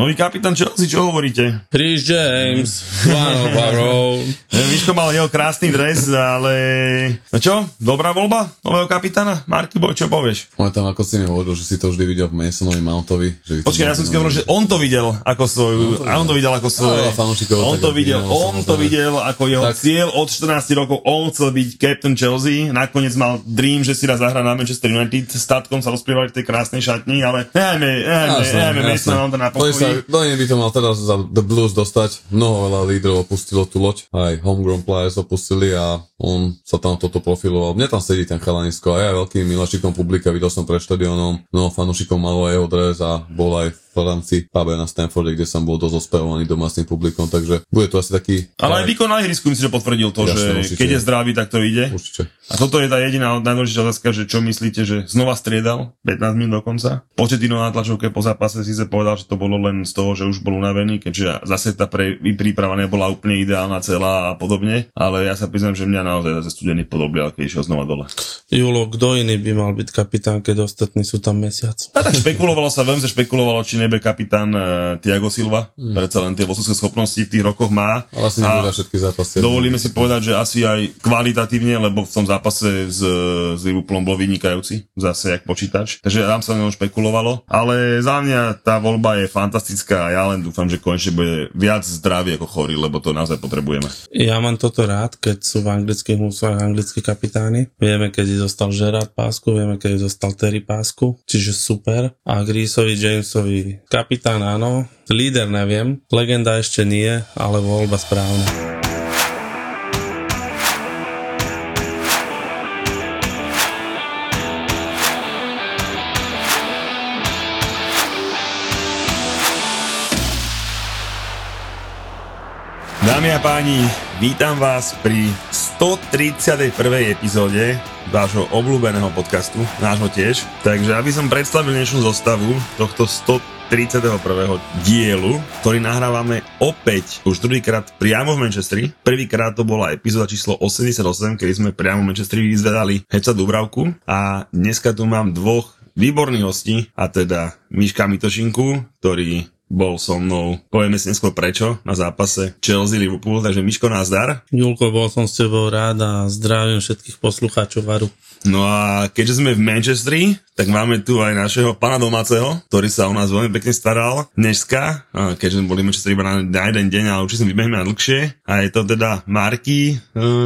Nový kapitán Chelsea, čo hovoríte? Chris James, own. Miško mal jeho krásny dres, ale... No čo? Dobrá voľba nového kapitána? Marky Boj, čo povieš? Moje tam ako si mi hovoril, že si to vždy videl v Masonovi Mountovi. Že Počkaj, ja som si hovoril, že on to videl ako svoju... No, on to videl ako svoje... Fanúšikov on to videl, on to videl ako jeho Tak. cieľ od 14 rokov. On chcel byť captain Chelsea. Nakoniec mal dream, že si raz zahrá na Manchester United. S tatkom sa rozprávali v tej krásnej šatni, ale nehajme, nehajme, nehajme. Masona Mounta na To pokoji. do by to mal teraz za The Blues dostať. Mnoho veľa lídrov opustilo tú loď. Aj homegrown players opustili a on sa tam toto profiloval. Mne tam sedí ten chalanisko a ja veľkým miláčikom publika, videl som pred štadionom, mnoho fanúšikov malo jeho dres a bol aj v Francii, pube na Stanforde, kde som bol dosť ospevovaný domácim publikom, takže bude to asi taký... Ale aj výkon na ihrisku myslím, že potvrdil to, Jasné, že určite. keď je zdravý, tak to ide. Určite. A toto je tá jediná najdôležitejšia otázka, že čo myslíte, že znova striedal 15 minút dokonca. Početino na tlačovke po zápase síce povedal, že to bolo len z toho, že už bol unavený, keďže zase tá pre, príprava nebola úplne ideálna celá a podobne, ale ja sa priznám, že mňa naozaj zase studený podobial, keď išiel znova dole. Julo, kto iný by mal byť kapitán, keď ostatní sú tam mesiac? A tak špekulovalo sa, veľmi sa špekulovalo, či nebe kapitán uh, Tiago Silva, mm. predsa len tie vodcovské schopnosti v tých rokoch má. Ale asi A- nebude všetky zápasy. Dovolíme si povedať, že asi aj kvalitatívne, lebo v tom zápase s, s Liverpoolom bol vynikajúci, zase jak počítač. Takže tam sa ňom špekulovalo. Ale za mňa tá voľba je fantastická a ja len dúfam, že konečne bude viac zdravý ako chorý, lebo to naozaj potrebujeme. Ja mám toto rád, keď sú v anglických músach anglickí kapitáni. Vieme, keď dostal Gerard pásku, vieme, keď dostal Terry pásku, čiže super. A Grisovi Jamesovi kapitán áno, líder neviem, legenda ešte nie, ale voľba správna. Dámy a páni, vítam vás pri 131. epizóde vášho obľúbeného podcastu, nášho tiež. Takže aby som predstavil dnešnú zostavu tohto 131. dielu, ktorý nahrávame opäť už druhýkrát priamo v Manchesteri. Prvýkrát to bola epizóda číslo 88, keď sme priamo v Manchesteri vyzvedali Heca Dubravku a dneska tu mám dvoch výborných hostí, a teda Miška Mitošinku, ktorý bol so mnou, povieme si neskôr prečo, na zápase Chelsea-Liverpool, takže Miško, názdar. Julko, bol som s tebou rád a zdravím všetkých poslucháčov Varu. No a keďže sme v Manchesteri, tak máme tu aj našeho pana domáceho, ktorý sa o nás veľmi pekne staral dneska, keďže sme boli v Manchesteri iba na, jeden deň, ale určite sme vybehneme na dlhšie. A je to teda Marky e,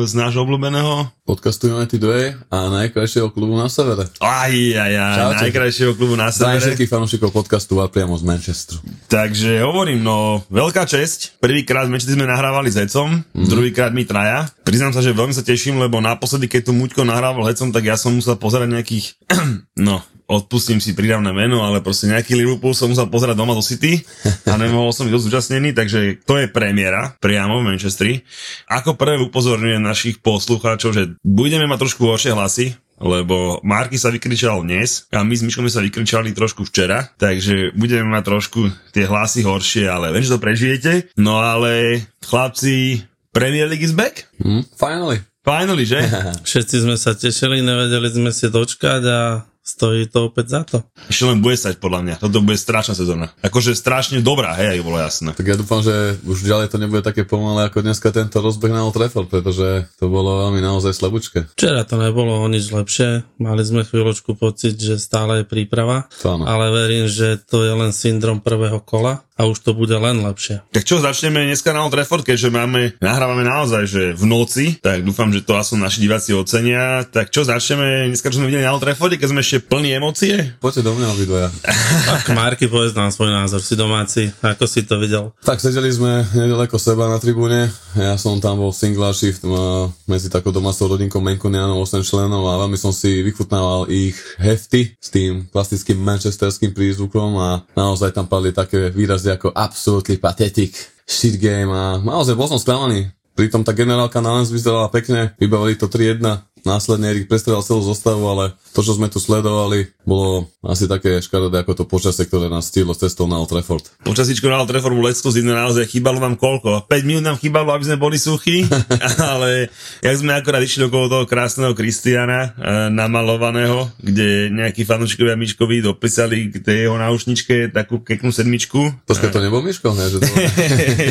z nášho obľúbeného. Podcastu United Way a najkrajšieho klubu na severe. Aj, aj, aj, Čaute. najkrajšieho klubu na severe. všetkých fanúšikov podcastu a priamo z Manchesteru. Takže hovorím, no, veľká česť. Prvýkrát v Manchesteri sme nahrávali s Hecom, mm. druhýkrát my traja. Priznám sa, že veľmi sa teším, lebo naposledy, keď tu Muťko nahrával Hecom, tak ja som musel pozerať nejakých, no, odpustím si prídavné meno, ale proste nejaký Liverpool som musel pozerať doma do City a nemohol som byť zúčastnený, takže to je premiéra priamo v Manchesteri. Ako prvé upozorňujem našich poslucháčov, že budeme mať trošku horšie hlasy, lebo Marky sa vykričal dnes a my s Myškom sa vykričali trošku včera, takže budeme mať trošku tie hlasy horšie, ale viem, že to prežijete. No ale chlapci, Premier League is back? Hm? Finally. Finally, že? Všetci sme sa tešili, nevedeli sme si dočkať a stojí to opäť za to. Ešte len bude stať podľa mňa. Toto bude strašná sezóna. Akože strašne dobrá, hej, ak bolo jasné. Tak ja dúfam, že už ďalej to nebude také pomalé ako dneska tento rozbeh na Old Trafford, pretože to bolo veľmi naozaj slabúčke. Včera to nebolo o nič lepšie, mali sme chvíľočku pocit, že stále je príprava, To áno. ale verím, že to je len syndrom prvého kola a už to bude len lepšie. Tak čo, začneme dneska na Old Trafford, keďže máme, nahrávame naozaj, že v noci, tak dúfam, že to aspoň naši diváci ocenia. Tak čo, začneme dneska, čo sme videli na Old Trafforde, keď sme ešte plní emócie? Poďte do mňa obidvaja. Tak Marky, povedz nám svoj názor, si domáci, ako si to videl? Tak sedeli sme nedaleko seba na tribúne, ja som tam bol single shift uh, medzi takou domácou rodinkou Menkonianov 8 členov a veľmi som si vychutnával ich hefty s tým klasickým manchesterským prízvukom a naozaj tam padli také výrazy ako absolutely pathetic, shit game a naozaj bol som sklamaný. Pritom tá generálka na Lens vyzerala pekne, vybavili to 3-1. Následne Erik prestrelal celú zostavu, ale to, čo sme tu sledovali, bolo asi také škaredé ako to počasie, ktoré nás stihlo cestou na Old Trafford. Počasíčko na Old Trafford bolo exkluzívne, naozaj chýbalo nám koľko? 5 minút nám chýbalo, aby sme boli suchí, ale jak sme akorát išli okolo toho krásneho Kristiana e, namalovaného, kde nejakí fanúšikovia Miškovi dopísali k tej jeho náušničke takú keknú sedmičku. Počkaj, to nebol Miško, ne? Že to...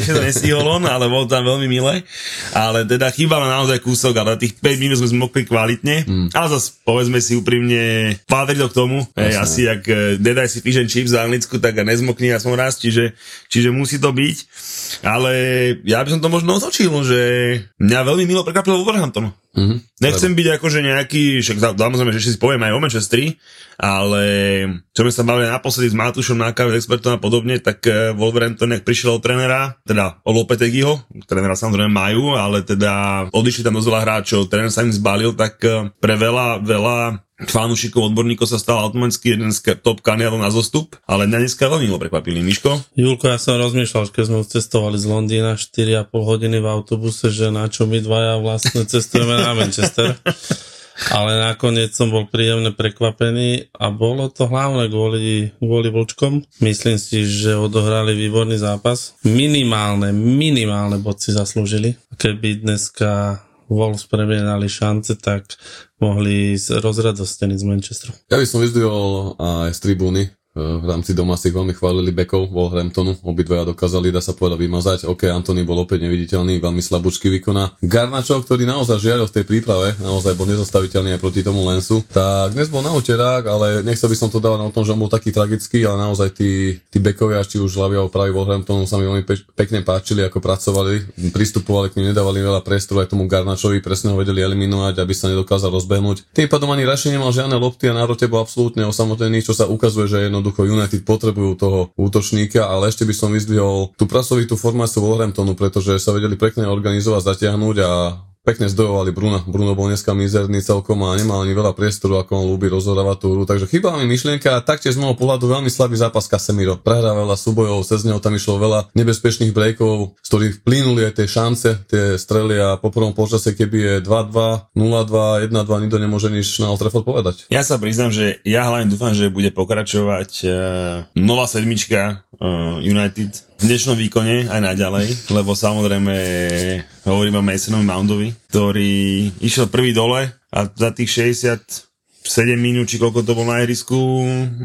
To nestihol on, ale bol tam veľmi milé. Ale teda chýbalo naozaj kúsok, ale tých 5 minút sme zmokli kvalitne. Mm. Ale zase povedzme si úprimne, patrí to k tomu. Hej, asi jak uh, Dead si fish and chips v Anglicku, tak a nezmokni a som raz, čiže, čiže musí to byť. Ale ja by som to možno otočil, že mňa veľmi milo prekvapilo Wolverhampton. Mm-hmm. Nechcem byť akože nejaký, však samozrejme, že si poviem aj o Manchesteri, ale čo sme sa bavili naposledy s Matúšom na káve, expertom a podobne, tak eh, Wolverhampton, nejak prišiel od trénera, teda od Lopetegiho, trénera samozrejme majú, ale teda odišli tam dosť veľa hráčov, tréner sa im zbalil, tak eh, pre veľa, veľa fanúšikov, odborníkov sa stal automaticky jeden z top kanialov na zostup, ale mňa dneska veľmi ho prekvapili. Miško? Julko, ja som rozmýšľal, keď sme cestovali z Londýna 4,5 hodiny v autobuse, že na čo my dvaja vlastne cestujeme na Manchester. Ale nakoniec som bol príjemne prekvapený a bolo to hlavne kvôli, kvôli Vlčkom. Myslím si, že odohrali výborný zápas. Minimálne, minimálne bodci zaslúžili. Keby dneska Wolves premienali šance, tak mohli ísť rozradostení z Manchesteru. Ja by som vyzdvihol aj z tribúny v rámci domácich veľmi chválili bekov Wolverhamptonu, obidvaja dokázali, dá sa povedať, vymazať. OK, Antony bol opäť neviditeľný, veľmi slabúčky vykoná. Garnačov, ktorý naozaj žiaril v tej príprave, naozaj bol nezastaviteľný aj proti tomu Lensu, tak dnes bol na oterák, ale nechcel by som to dávať na tom, že on bol taký tragický, ale naozaj tí, tí bekovia, či už ľavia alebo pravý Wolverhamptonu sa mi veľmi pe- pekne páčili, ako pracovali, pristupovali k nim, nedávali veľa priestoru aj tomu Garnačovi, presne ho vedeli eliminovať, aby sa nedokázal rozbehnúť. Tým pádom ani Raši nemal žiadne lopty a nárote bol absolútne osamotený, čo sa ukazuje, že jedno jednoducho United potrebujú toho útočníka, ale ešte by som vyzdvihol tú prasovitú formáciu Wolverhamptonu, pretože sa vedeli pekne organizovať, zatiahnuť a pekne zdojovali Bruna. Bruno bol dneska mizerný celkom a nemal ani veľa priestoru, ako on ľúbi rozhodávať tú hru. Takže chýbala mi myšlienka a taktiež z môjho pohľadu veľmi slabý zápas Casemiro. Prehrá veľa súbojov, cez neho tam išlo veľa nebezpečných breakov, z ktorých plynuli aj tie šance, tie strely a po prvom počase, keby je 2-2, 0-2, 1-2, nikto nemôže nič na Old Trafford povedať. Ja sa priznám, že ja hlavne dúfam, že bude pokračovať uh, nová sedmička uh, United v dnešnom výkone aj naďalej, lebo samozrejme hovorím o Masonovi Moundovi, ktorý išiel prvý dole a za tých 60 7 minút, či koľko to bol na ihrisku,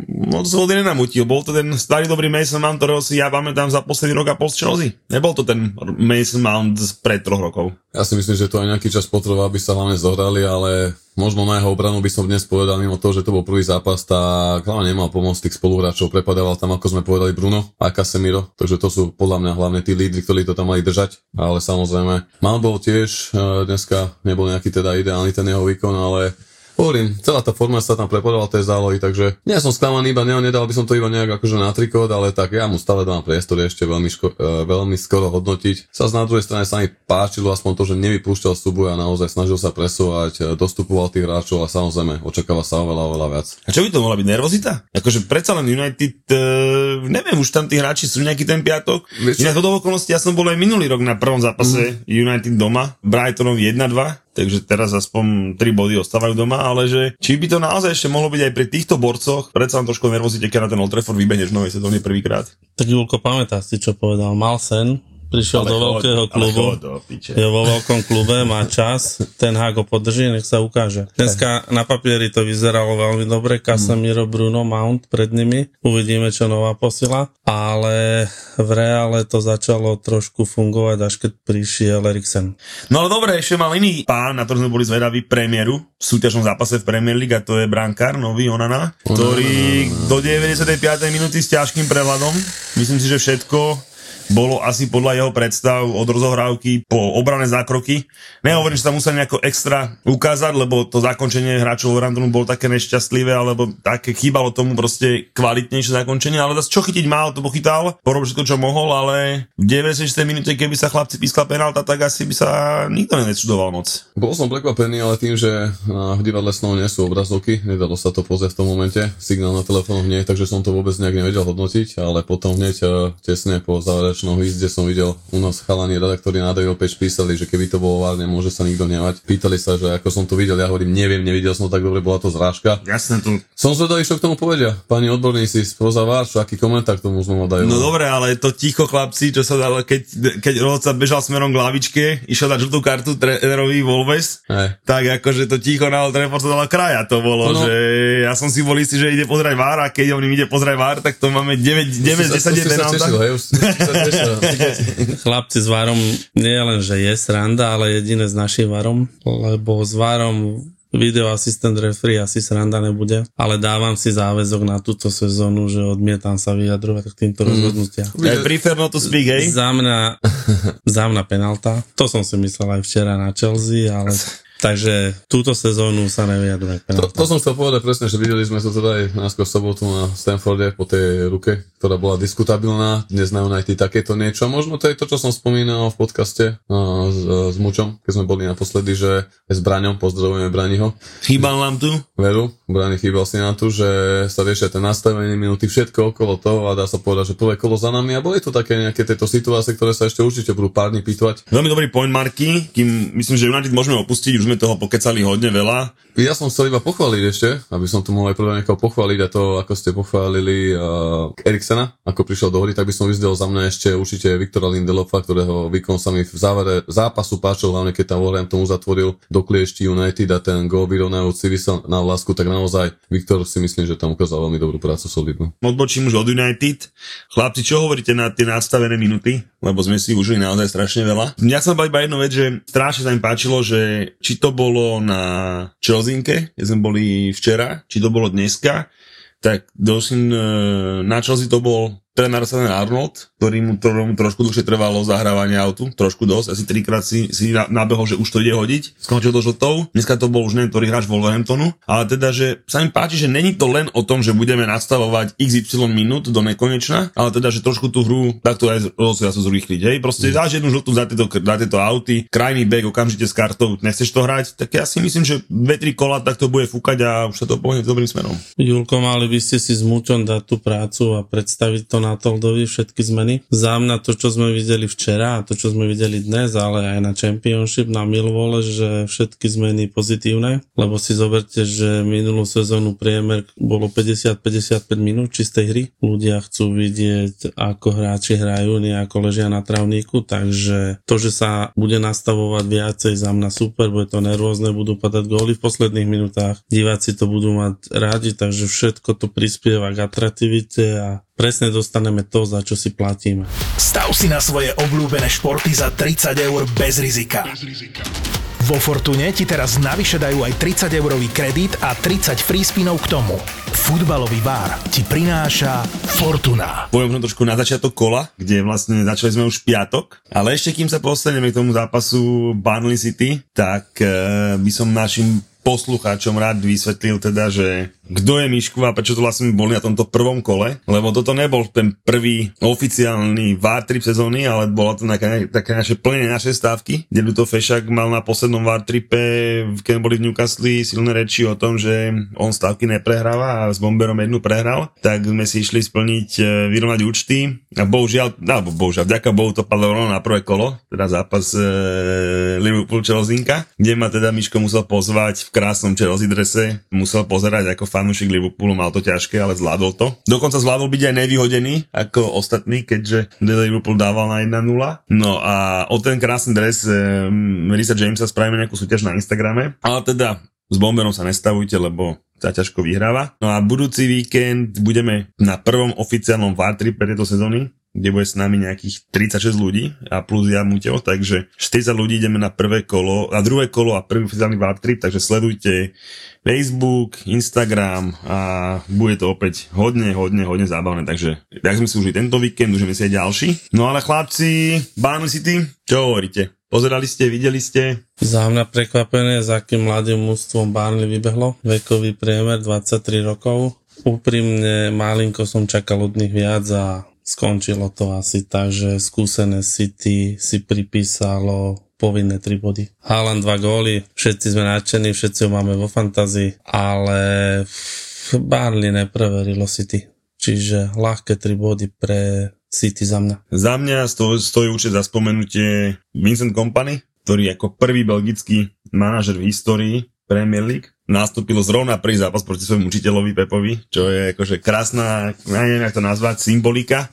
moc vody nenamutil. Bol to ten starý dobrý Mason Mount, ktorého si ja pamätám za posledný rok a pol z Chelsea. Nebol to ten Mason Mount pred troch rokov. Ja si myslím, že to aj nejaký čas potrvá, aby sa hlavne zohrali, ale možno na jeho obranu by som dnes povedal, mimo toho, že to bol prvý zápas, tak hlavne nemal pomoc tých spoluhráčov, prepadával tam, ako sme povedali, Bruno a Casemiro, takže to sú podľa mňa hlavne tí lídry, ktorí to tam mali držať, ale samozrejme, mal bol tiež, eh, dneska nebol nejaký teda ideálny ten jeho výkon, ale Hovorím, celá tá forma sa tam prepodovala tej zálohy, takže nie som sklamaný, iba ne, nedal by som to iba nejak akože na trikot, ale tak ja mu stále dám priestor ešte veľmi, ško- e, veľmi skoro hodnotiť. Sa na druhej strane sa mi páčilo aspoň to, že nevypúšťal a naozaj snažil sa presovať, e, dostupoval tých hráčov a samozrejme očakáva sa oveľa, oveľa viac. A čo by to mohla byť nervozita? Akože predsa len United, uh, neviem, už tam tí hráči sú nejaký ten piatok. Inak okolností, ja som bol aj minulý rok na prvom zápase mm. United doma, Brightonom 1-2 takže teraz aspoň 3 body ostávajú doma, ale že či by to naozaj ešte mohlo byť aj pri týchto borcoch, predsa vám trošku nervozite, keď na ten Old Trafford vybehneš v novej sezóne prvýkrát. Tak Julko, pamätáš si, čo povedal Malsen, prišiel ale do chod, veľkého klubu, je vo veľkom klube, má čas, ten hák ho podrží, nech sa ukáže. Dneska na papieri to vyzeralo veľmi dobre, Casemiro, Bruno, Mount pred nimi, uvidíme, čo nová posila, ale v reále to začalo trošku fungovať, až keď prišiel Eriksen. No ale dobre, ešte mal iný pán, na ktorý sme boli zvedaví premiéru v súťažnom zápase v Premier League a to je brankár, nový Onana, ktorý do 95. minúty s ťažkým prehľadom, myslím si, že všetko bolo asi podľa jeho predstav od rozohrávky po obrané zákroky. Nehovorím, že sa musel nejako extra ukázať, lebo to zakončenie hráčov Randonu bolo také nešťastlivé, alebo také chýbalo tomu proste kvalitnejšie zakončenie, ale čo chytiť mal, to pochytal, porobil všetko, čo mohol, ale v 96. minúte, keby sa chlapci pískla penálta, tak asi by sa nikto nenečudoval moc. Bol som prekvapený, ale tým, že v divadle snov nie sú obrazovky, nedalo sa to pozrieť v tom momente, signál na telefónu nie, takže som to vôbec nejak nevedel hodnotiť, ale potom hneď tesne po záverečnom ísť, kde som videl u nás chalani redaktori na Page písali, že keby to bolo várne, môže sa nikto nevať. Pýtali sa, že ako som to videl, ja hovorím, neviem, nevidel som to tak dobre, bola to zrážka. Jasné tu. Som zvedavý, čo k tomu povedia. Pani odborníci, spoza váš, aký komentár k tomu znova dajú. No dobre, ale to ticho chlapci, čo sa dalo, keď, keď Roca bežal smerom k lavičke, išiel dať žltú kartu trénerovi Volves, tak akože to ticho na Old sa dalo kraja. To bolo, No, no. že ja som si bol istý, že ide pozrieť VAR a keď on im ide pozrieť VAR, tak to máme 9, 9 Už si sa- 10 už si sa tešil, hej, už si sa. Chlapci s Varom nie je len, že je sranda, ale jediné s našim Varom, lebo s Varom video asistent referee asi sranda nebude, ale dávam si záväzok na túto sezónu, že odmietam sa vyjadrovať k týmto rozhodnutiam. I prefer not to speak, hej? Za mňa, za mňa penalta. To som si myslel aj včera na Chelsea, ale takže túto sezónu sa k To, to som chcel povedať presne, že videli sme to teda aj náskôr v sobotu na Stanforde po tej ruke, ktorá bola diskutabilná. Dnes na United takéto niečo. Možno to je to, čo som spomínal v podcaste uh, s, s Mučom, keď sme boli naposledy, že s Braňom, pozdravujeme Braniho, Chýbal nám tu? Veru, Brani chýbal si na tu, že sa riešia ten nastavenie minúty, všetko okolo toho a dá sa povedať, že prvé kolo za nami a boli tu také nejaké tieto situácie, ktoré sa ešte určite budú pár dní pýtovať. Veľmi dobrý point, Marky, kým myslím, že United môžeme opustiť, už sme toho pokecali hodne veľa. Ja som chcel iba pochváliť ešte, aby som tu mohol aj prvé niekoho pochváliť a to, ako ste pochválili uh, Eriksena, ako prišiel do hry, tak by som vyzdel za mňa ešte určite Viktora Lindelofa, ktorého výkon sa mi v závere zápasu páčil, hlavne keď tam Wolverhampton uzatvoril do kliešti United a ten gol vyrovnajúci vysel na lásku, tak naozaj Viktor si myslím, že tam ukázal veľmi dobrú prácu solidnú. Odbočím už od United. Chlapci, čo hovoríte na tie nadstavené minuty? Lebo sme si užili naozaj strašne veľa. Mňa sa iba jednu vec, že strašne sa mi páčilo, že či to bolo na Čelzinke, kde sme boli včera, či to bolo dneska, tak dosím na Chelsea to bol tréner Arsenal Arnold, ktorý mu, ktorému trošku dlhšie trvalo zahrávanie autu, trošku dosť, asi trikrát si, si na- nabehol, že už to ide hodiť, skončil to žltou, dneska to bol už neviem, ktorý hráč Wolverhamptonu, ale teda, že sa mi páči, že není to len o tom, že budeme nastavovať XY minút do nekonečna, ale teda, že trošku tú hru takto aj rozhodia sa zrýchliť, hej, proste dáš jednu žltú za tieto, za tieto auty, krajný bek okamžite s kartou, nechceš to hrať, tak ja si myslím, že 2-3 kola tak to bude fúkať a už sa to pohne dobrým smerom. Julko, mali by ste si s Muťom dať tú prácu a predstaviť to na Toldovi všetky zmeny. Za mňa to, čo sme videli včera a to, čo sme videli dnes, ale aj na Championship, na Millwall, že všetky zmeny pozitívne, lebo si zoberte, že minulú sezónu priemer bolo 50-55 minút čistej hry. Ľudia chcú vidieť, ako hráči hrajú, nie ako ležia na travníku, takže to, že sa bude nastavovať viacej za mňa super, bude to nervózne, budú padať góly v posledných minútach, diváci to budú mať rádi, takže všetko to prispieva k atraktivite a presne dostaneme to, za čo si platíme. Stav si na svoje obľúbené športy za 30 eur bez rizika. Vo Fortune ti teraz navyše dajú aj 30 eurový kredit a 30 free spinov k tomu. Futbalový bar ti prináša Fortuna. poviem možno trošku na začiatok kola, kde vlastne začali sme už piatok, ale ešte kým sa postaneme k tomu zápasu Burnley City, tak uh, by som našim poslucháčom rád vysvetlil teda, že kto je Mišku a prečo to vlastne boli na tomto prvom kole, lebo toto nebol ten prvý oficiálny VAR trip sezóny, ale bola to také, také naše plnenie našej stávky, kde Luto Fešak mal na poslednom VAR tripe, keď boli v Newcastle, silné reči o tom, že on stávky neprehráva a s Bomberom jednu prehral, tak sme si išli splniť, e, vyrovnať účty. A bohužiaľ, alebo bohužiaľ, vďaka Bohu to padlo na prvé kolo, teda zápas e, Liverpool Chelseainka, kde ma teda Miško musel pozvať v krásnom Chelsea drese, musel pozerať ako fanúšik Liverpoolu, mal to ťažké, ale zvládol to. Dokonca zvládol byť aj nevyhodený ako ostatní, keďže Liverpool dával na 1-0. No a o ten krásny dres e, Risa Jamesa spravíme nejakú súťaž na Instagrame, ale teda s Bomberom sa nestavujte, lebo sa ťažko vyhráva. No a budúci víkend budeme na prvom oficiálnom VAR tripe tejto sezóny, kde bude s nami nejakých 36 ľudí a plus ja Muťo, takže 40 ľudí ideme na prvé kolo, na druhé kolo a prvý oficiálny VAR trip, takže sledujte Facebook, Instagram a bude to opäť hodne, hodne, hodne zábavné, takže tak sme si užili tento víkend, užíme si aj ďalší. No ale chlapci, Barnley City, čo hovoríte? Pozerali ste, videli ste? Za mňa prekvapené, s akým mladým mústvom Barnley vybehlo. Vekový priemer 23 rokov. Úprimne, malinko som čakal od nich viac a skončilo to asi tak, že skúsené City si pripísalo povinné 3 body. Haaland 2 góly, všetci sme nadšení, všetci ho máme vo fantazii, ale Barnley nepreverilo City. Čiže ľahké 3 body pre City za mňa. Za mňa sto, stojí určite za spomenutie Vincent Company, ktorý ako prvý belgický manažer v histórii Premier League nastúpil zrovna prvý zápas proti svojmu učiteľovi Pepovi, čo je akože krásna, ja neviem, jak to nazvať, symbolika,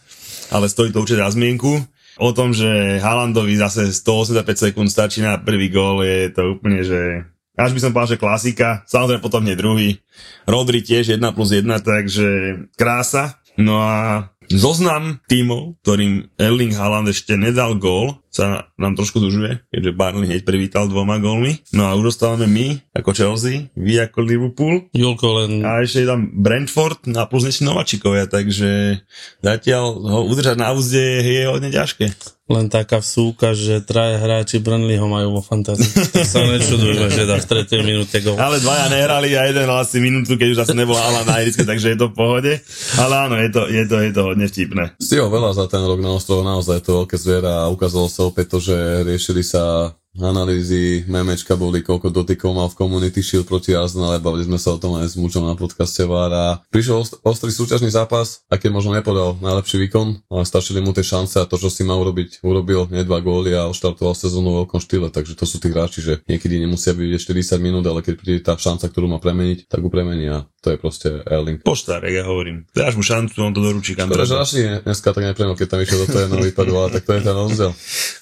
ale stojí to určite za zmienku. O tom, že Haalandovi zase 185 sekúnd stačí na prvý gól, je to úplne, že až by som povedal, že klasika, samozrejme potom nie druhý. Rodri tiež 1 plus 1, takže krása. No a zoznam tímov, ktorým Erling Haaland ešte nedal gól, sa nám trošku zužuje, keďže Barney hneď privítal dvoma gólmi. No a už dostávame my, ako Chelsea, vy ako Liverpool. Julko len... A ešte je tam Brentford a plus ešte Novačikovia, takže zatiaľ ho udržať na úzde je hodne ťažké. Len taká vsúka, že traja hráči Brnley ho majú vo fantázii. Sa nečudujme, že dá v 3. minúte gol. Ale dvaja nehrali a jeden asi minútu, keď už zase nebola Ala na ihriske, takže je to v pohode. Ale áno, je to, je to, je to hodne vtipné. Stihol veľa za ten rok na ostrove, naozaj je to veľké zviera a ukázalo sa opäť to, že riešili sa analýzy, memečka boli, koľko dotykov mal v Community Shield proti Arsenal, bavili sme sa o tom aj s mučom na podcaste VAR a prišiel ost- ostrý súťažný zápas, aj keď možno nepodal najlepší výkon, ale stačili mu tie šance a to, čo si mal urobiť, urobil nie dva góly a oštartoval sezónu v veľkom štýle, takže to sú tí hráči, že niekedy nemusia byť 40 minút, ale keď príde tá šanca, ktorú má premeniť, tak ju premení a to je proste Erling. Poštár, jak ja hovorím. Dáš mu šancu, on to doručí kam treba. Raši dneska tak nepremol, keď tam išiel do toho výpadu, ale tak to je ten rozdiel.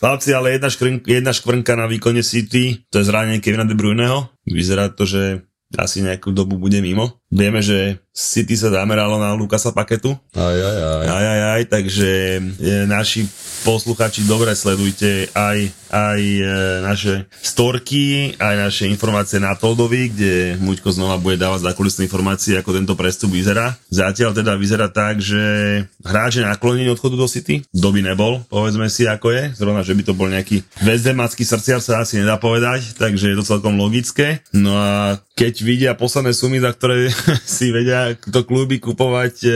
Chlapci, ale jedna, škrn, jedna škvrnka na výkone City, to je zranenie Kevina De Bruyneho. Vyzerá to, že asi nejakú dobu bude mimo. Vieme, že City sa zameralo na Lukasa Paketu. Aj, aj, aj. Aj, aj, aj, takže e, naši posluchači dobre sledujte aj, aj e, naše storky, aj naše informácie na Toldovi, kde Muďko znova bude dávať zákulisné informácie, ako tento prestup vyzerá. Zatiaľ teda vyzerá tak, že hráč je naklonený odchodu do City. Kto by nebol, povedzme si ako je. Zrovna, že by to bol nejaký väzdemacký srdciar sa asi nedá povedať, takže je to celkom logické. No a keď vidia posledné sumy, za ktoré si vedia to kluby kupovať e,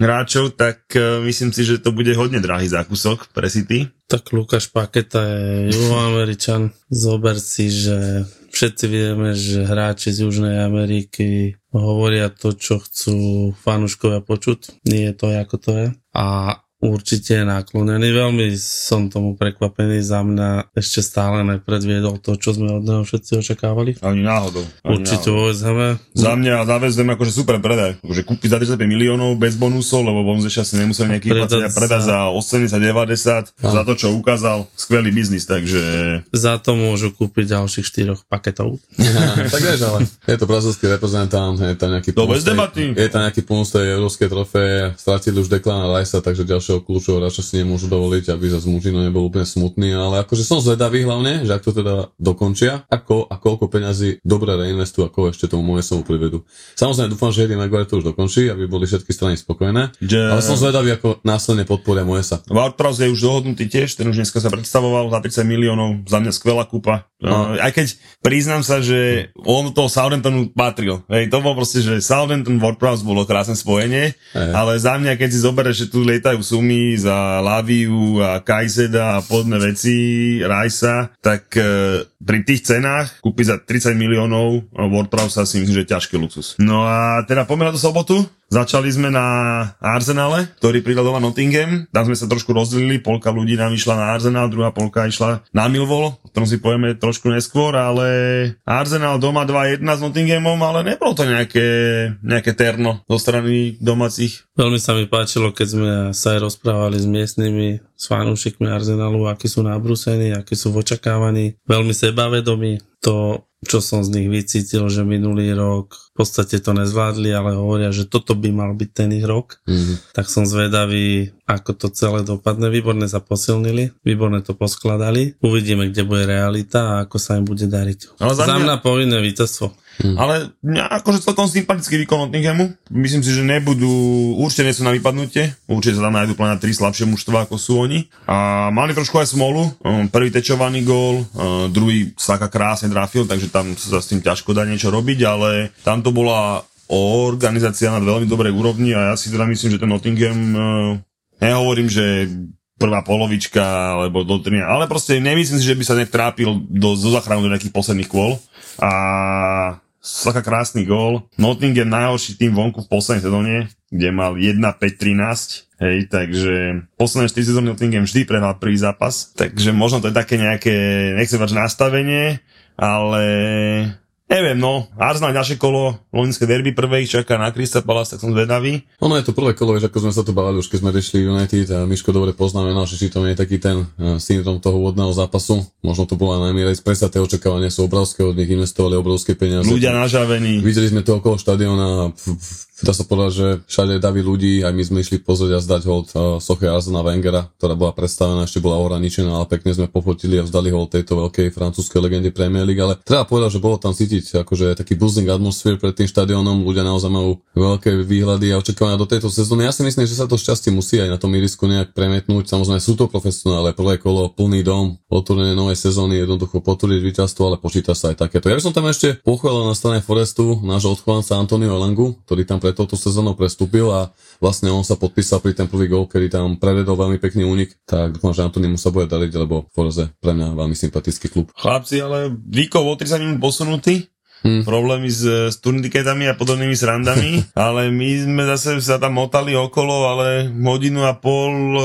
hráčov, tak e, myslím si, že to bude hodne drahý zákusok pre City. Tak Lukáš Paketa je juhoameričan. Zober si, že všetci vieme, že hráči z Južnej Ameriky hovoria to, čo chcú fanúškovia počuť. Nie je to, ako to je. A určite je naklonený. Veľmi som tomu prekvapený. Za mňa ešte stále nepredviedol to, čo sme od neho všetci očakávali. Ani náhodou. Ani Určite náhodou. Hame. Za mňa zavezem akože super predaj. Akože kúpiť za 35 miliónov bez bonusov, lebo bonus ešte asi nemusel nejaký Predať predať, predať za 80-90, za to, čo ukázal. Skvelý biznis, takže Za to môžu kúpiť ďalších štyroch paketov. tak vieš, ale je to brazilský reprezentant, je tam nejaký To bez debaty. Je tam nejaký plnus tej európskej trofeje, stratili už Declana Ricea, takže ďalšieho kľúčového hráča si nemôžu dovoliť, aby zase Mužino nebol úplne smutný, ale akože som zvedavý hlavne, že ak to teda dokončia, ako a koľko peňazí dobre reinvestujú, ako ešte tomu Moesovu privedú. Samozrejme dúfam, že Harry Maguire to už dokončí, aby boli všetky strany spokojné, Že- ale som zvedavý, ako následne podporia Moesa. Wartros je už dohodnutý tiež, ten už dneska sa predstavoval za 30 miliónov, za mňa skvelá kúpa. No. Aj keď priznám sa, že on toho Southamptonu patril. Hej, to bolo proste, že Southampton Wartros bolo krásne spojenie, Hej. ale za mňa, keď si zoberieš, že tu lietajú sumy za Laviu a Kajseda a podobné veci, Rajsa, tak e, pri tých cenách kúpiť za 30 miliónov Wartros si myslím, že je ťažký luxus. No a teda poďme tú sobotu. Začali sme na Arsenale, ktorý pridal doma Nottingham. Tam sme sa trošku rozdelili, polka ľudí nám išla na Arsenal, druhá polka išla na Millwall, o ktorom si povieme trošku neskôr, ale Arsenal doma 2-1 s Nottinghamom, ale nebolo to nejaké, nejaké terno zo strany domácich. Veľmi sa mi páčilo, keď sme sa aj rozprávali s miestnymi, s fanúšikmi Arsenalu, akí sú nabrúsení, akí sú očakávaní, veľmi sebavedomí. To, čo som z nich vycítil, že minulý rok v podstate to nezvládli, ale hovoria, že toto by mal byť ten ich rok. Mhm. Tak som zvedavý, ako to celé dopadne. Výborne sa posilnili, výborne to poskladali. Uvidíme, kde bude realita a ako sa im bude dariť. Ale za za mňa- mňa povinné víťazstvo. Ale mňa akože celkom sympatický výkon Nottinghamu. Myslím si, že nebudú, určite nie sú na vypadnutie. Určite sa tam nájdú plná tri slabšie mužstva, ako sú oni. A mali trošku aj smolu. Um, Prvý tečovaný gól, uh, druhý Saka krásne trafil, takže tam sa s tým ťažko dá niečo robiť, ale tam to bola organizácia na veľmi dobrej úrovni a ja si teda myslím, že ten Nottingham, nehovorím, že prvá polovička, alebo do trina, ale proste nemyslím si, že by sa nejak trápil do, zo záchranu do nejakých posledných kôl. A taká krásny gól. Nottingham najhorší tým vonku v poslednej sezóne, kde mal 1-5-13. Hej, takže posledné 4 sezóny Nottingham vždy prehral prvý zápas. Takže možno to je také nejaké, nechcem mať nastavenie, ale Neviem, no, Arsenal ďalšie kolo, loňské derby prvé ich čaká na Krista Palace, tak som zvedavý. Ono je to prvé kolo, vieš, ako sme sa tu bavili už, keď sme riešili United a Miško dobre poznamenal, že či to nie je taký ten uh, syndrom toho úvodného zápasu. Možno to bola najmä presne tie očakávania sú obrovské, od nich investovali obrovské peniaze. Ľudia nažavení. Videli sme to okolo štadiona dá sa povedať, že všade davy ľudí, aj my sme išli pozrieť a zdať hold uh, Soche Arzena Wengera, ktorá bola predstavená, ešte bola ohraničená, ale pekne sme popotili a vzdali hold tejto veľkej francúzskej legende Premier League, ale treba povedať, že bolo tam cítiť akože taký buzzing atmosfér pred tým štadiónom, ľudia naozaj majú veľké výhľady a očakávania do tejto sezóny. Ja si myslím, že sa to šťastie musí aj na tom irisku nejak premietnúť. Samozrejme sú to profesionále, prvé kolo, plný dom, otvorené novej sezóny, jednoducho potvrdiť víťazstvo, ale počíta sa aj takéto. Ja by som tam ešte pochválil na strane Forestu nášho odchovanca Antonio Langu, ktorý tam pred touto sezónou prestúpil a vlastne on sa podpísal pri ten prvý gol, kedy tam prevedol veľmi pekný únik, tak dúfam, že Antonimu sa bude dariť, lebo Forze pre mňa veľmi sympatický klub. Chlapci, ale výkov o 30 minút posunutý, hmm. problémy s, s turniketami a podobnými srandami, ale my sme zase sa tam motali okolo, ale hodinu a pol e,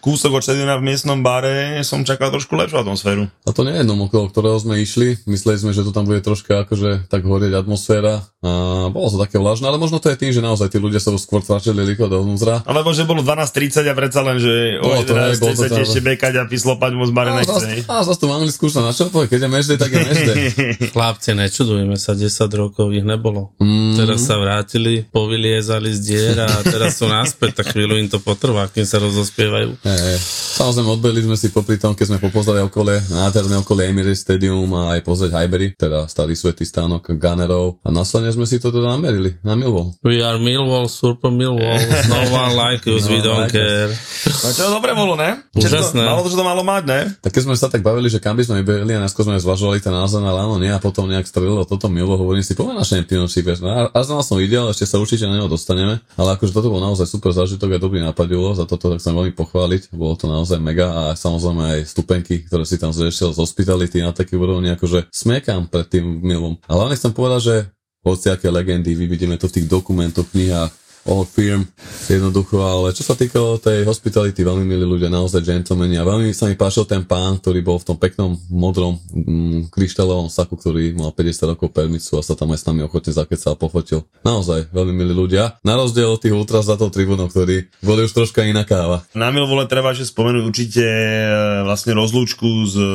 kúsok od štadiona v miestnom bare som čakal trošku lepšiu atmosféru. A to nie je jednom, okolo ktorého sme išli. Mysleli sme, že to tam bude troška akože tak horieť atmosféra a bolo to také vlažné, ale možno to je tým, že naozaj tí ľudia sa už skôr tlačili rýchlo dovnútra. Alebo že bolo 12.30 a predsa len, že o 11 ste sa ešte bekať a vyslopať moc bare no, nechce. A zase tu v Anglicku už sa na čo povie, keď je mežde, tak je mežde. Chlapci, nečudujeme sa, 10 rokov ich nebolo. Mm. Teraz sa vrátili, povyliezali z dier a teraz sú naspäť, tak chvíľu im to potrvá, kým sa rozospievajú. Hey, hey. Samozrejme, odbehli sme si popri tom, keď sme popozreli okolo, nádherné okolo Emirates Stadium a aj pozrieť Highbury, teda starý svetý stánok Gunnerov a následne sme si to teda namerili na Millwall. We are Millwall, super Millwall, no one like us, no, we don't like care. No čo, dobre bolo, ne? Úžasné. Malo to, že to malo mať, ne? Tak keď sme sa tak bavili, že kam by sme nebehli a neskôr sme zvažovali ten názor na ráno, nie a potom nejak strelilo toto Millwall, hovorím si, poďme na Championship, no, Arsenal som videl, ešte sa určite na neho dostaneme, ale akože toto bol naozaj super zážitok a dobrý napadilo, za toto tak chcem veľmi pochváliť, bolo to naozaj mega a samozrejme aj stupenky, ktoré si tam zriešil z hospitality na taký úrovni, akože smekám pred tým milom. Ale hlavne chcem povedať, že hociaké legendy, vidíme to v tých dokumentoch, knihách, all firm, jednoducho, ale čo sa týkalo tej hospitality, veľmi milí ľudia, naozaj gentlemani a veľmi sa mi páčil ten pán, ktorý bol v tom peknom modrom mm, kryštálovom saku, ktorý mal 50 rokov permicu a sa tam aj s nami ochotne zakecal a pofotil. Naozaj, veľmi milí ľudia. Na rozdiel od tých ultras za tou tribúnou, ktorí boli už troška iná káva. Na Milvole treba ešte spomenúť určite e, vlastne rozlúčku s e,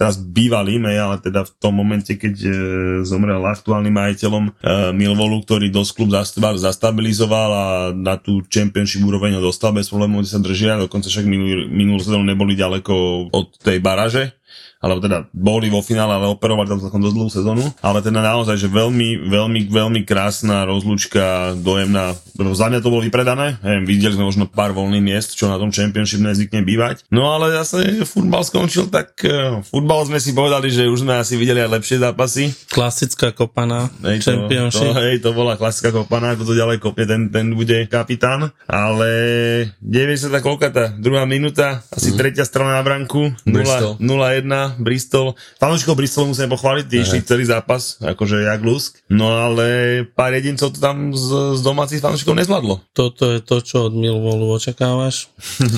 teraz bývalým, ale teda v tom momente, keď e, zomrel aktuálnym majiteľom Milvolu, ktorý dosť klub zastabilizoval fungoval a na tú championship úroveň ho dostal bez problémov, kde sa držia, dokonca však minulý, minulú sezónu neboli ďaleko od tej baraže alebo teda boli vo finále, ale operovali tam celkom dosť dlhú sezónu, ale teda naozaj, že veľmi, veľmi, veľmi krásna rozlúčka, dojemná, za mňa to bolo vypredané, Hej, videli sme možno pár voľných miest, čo na tom championship nezvykne bývať, no ale zase futbal skončil, tak uh, futbal sme si povedali, že už sme asi videli aj lepšie zápasy. Klasická kopana, hej, championship. To, hej, to bola klasická kopana, ako to ďalej kopne, ten, ten bude kapitán, ale 90 koľka tá druhá minúta, asi mm. tretia strana na branku, 0-1, Bristol. Fanúšikov Bristolu musíme pochváliť, tí išli celý zápas, akože jak lusk. No ale pár jedincov to tam z, z domácich fanúšikov nezvládlo. Toto je to, čo od Millwallu očakávaš.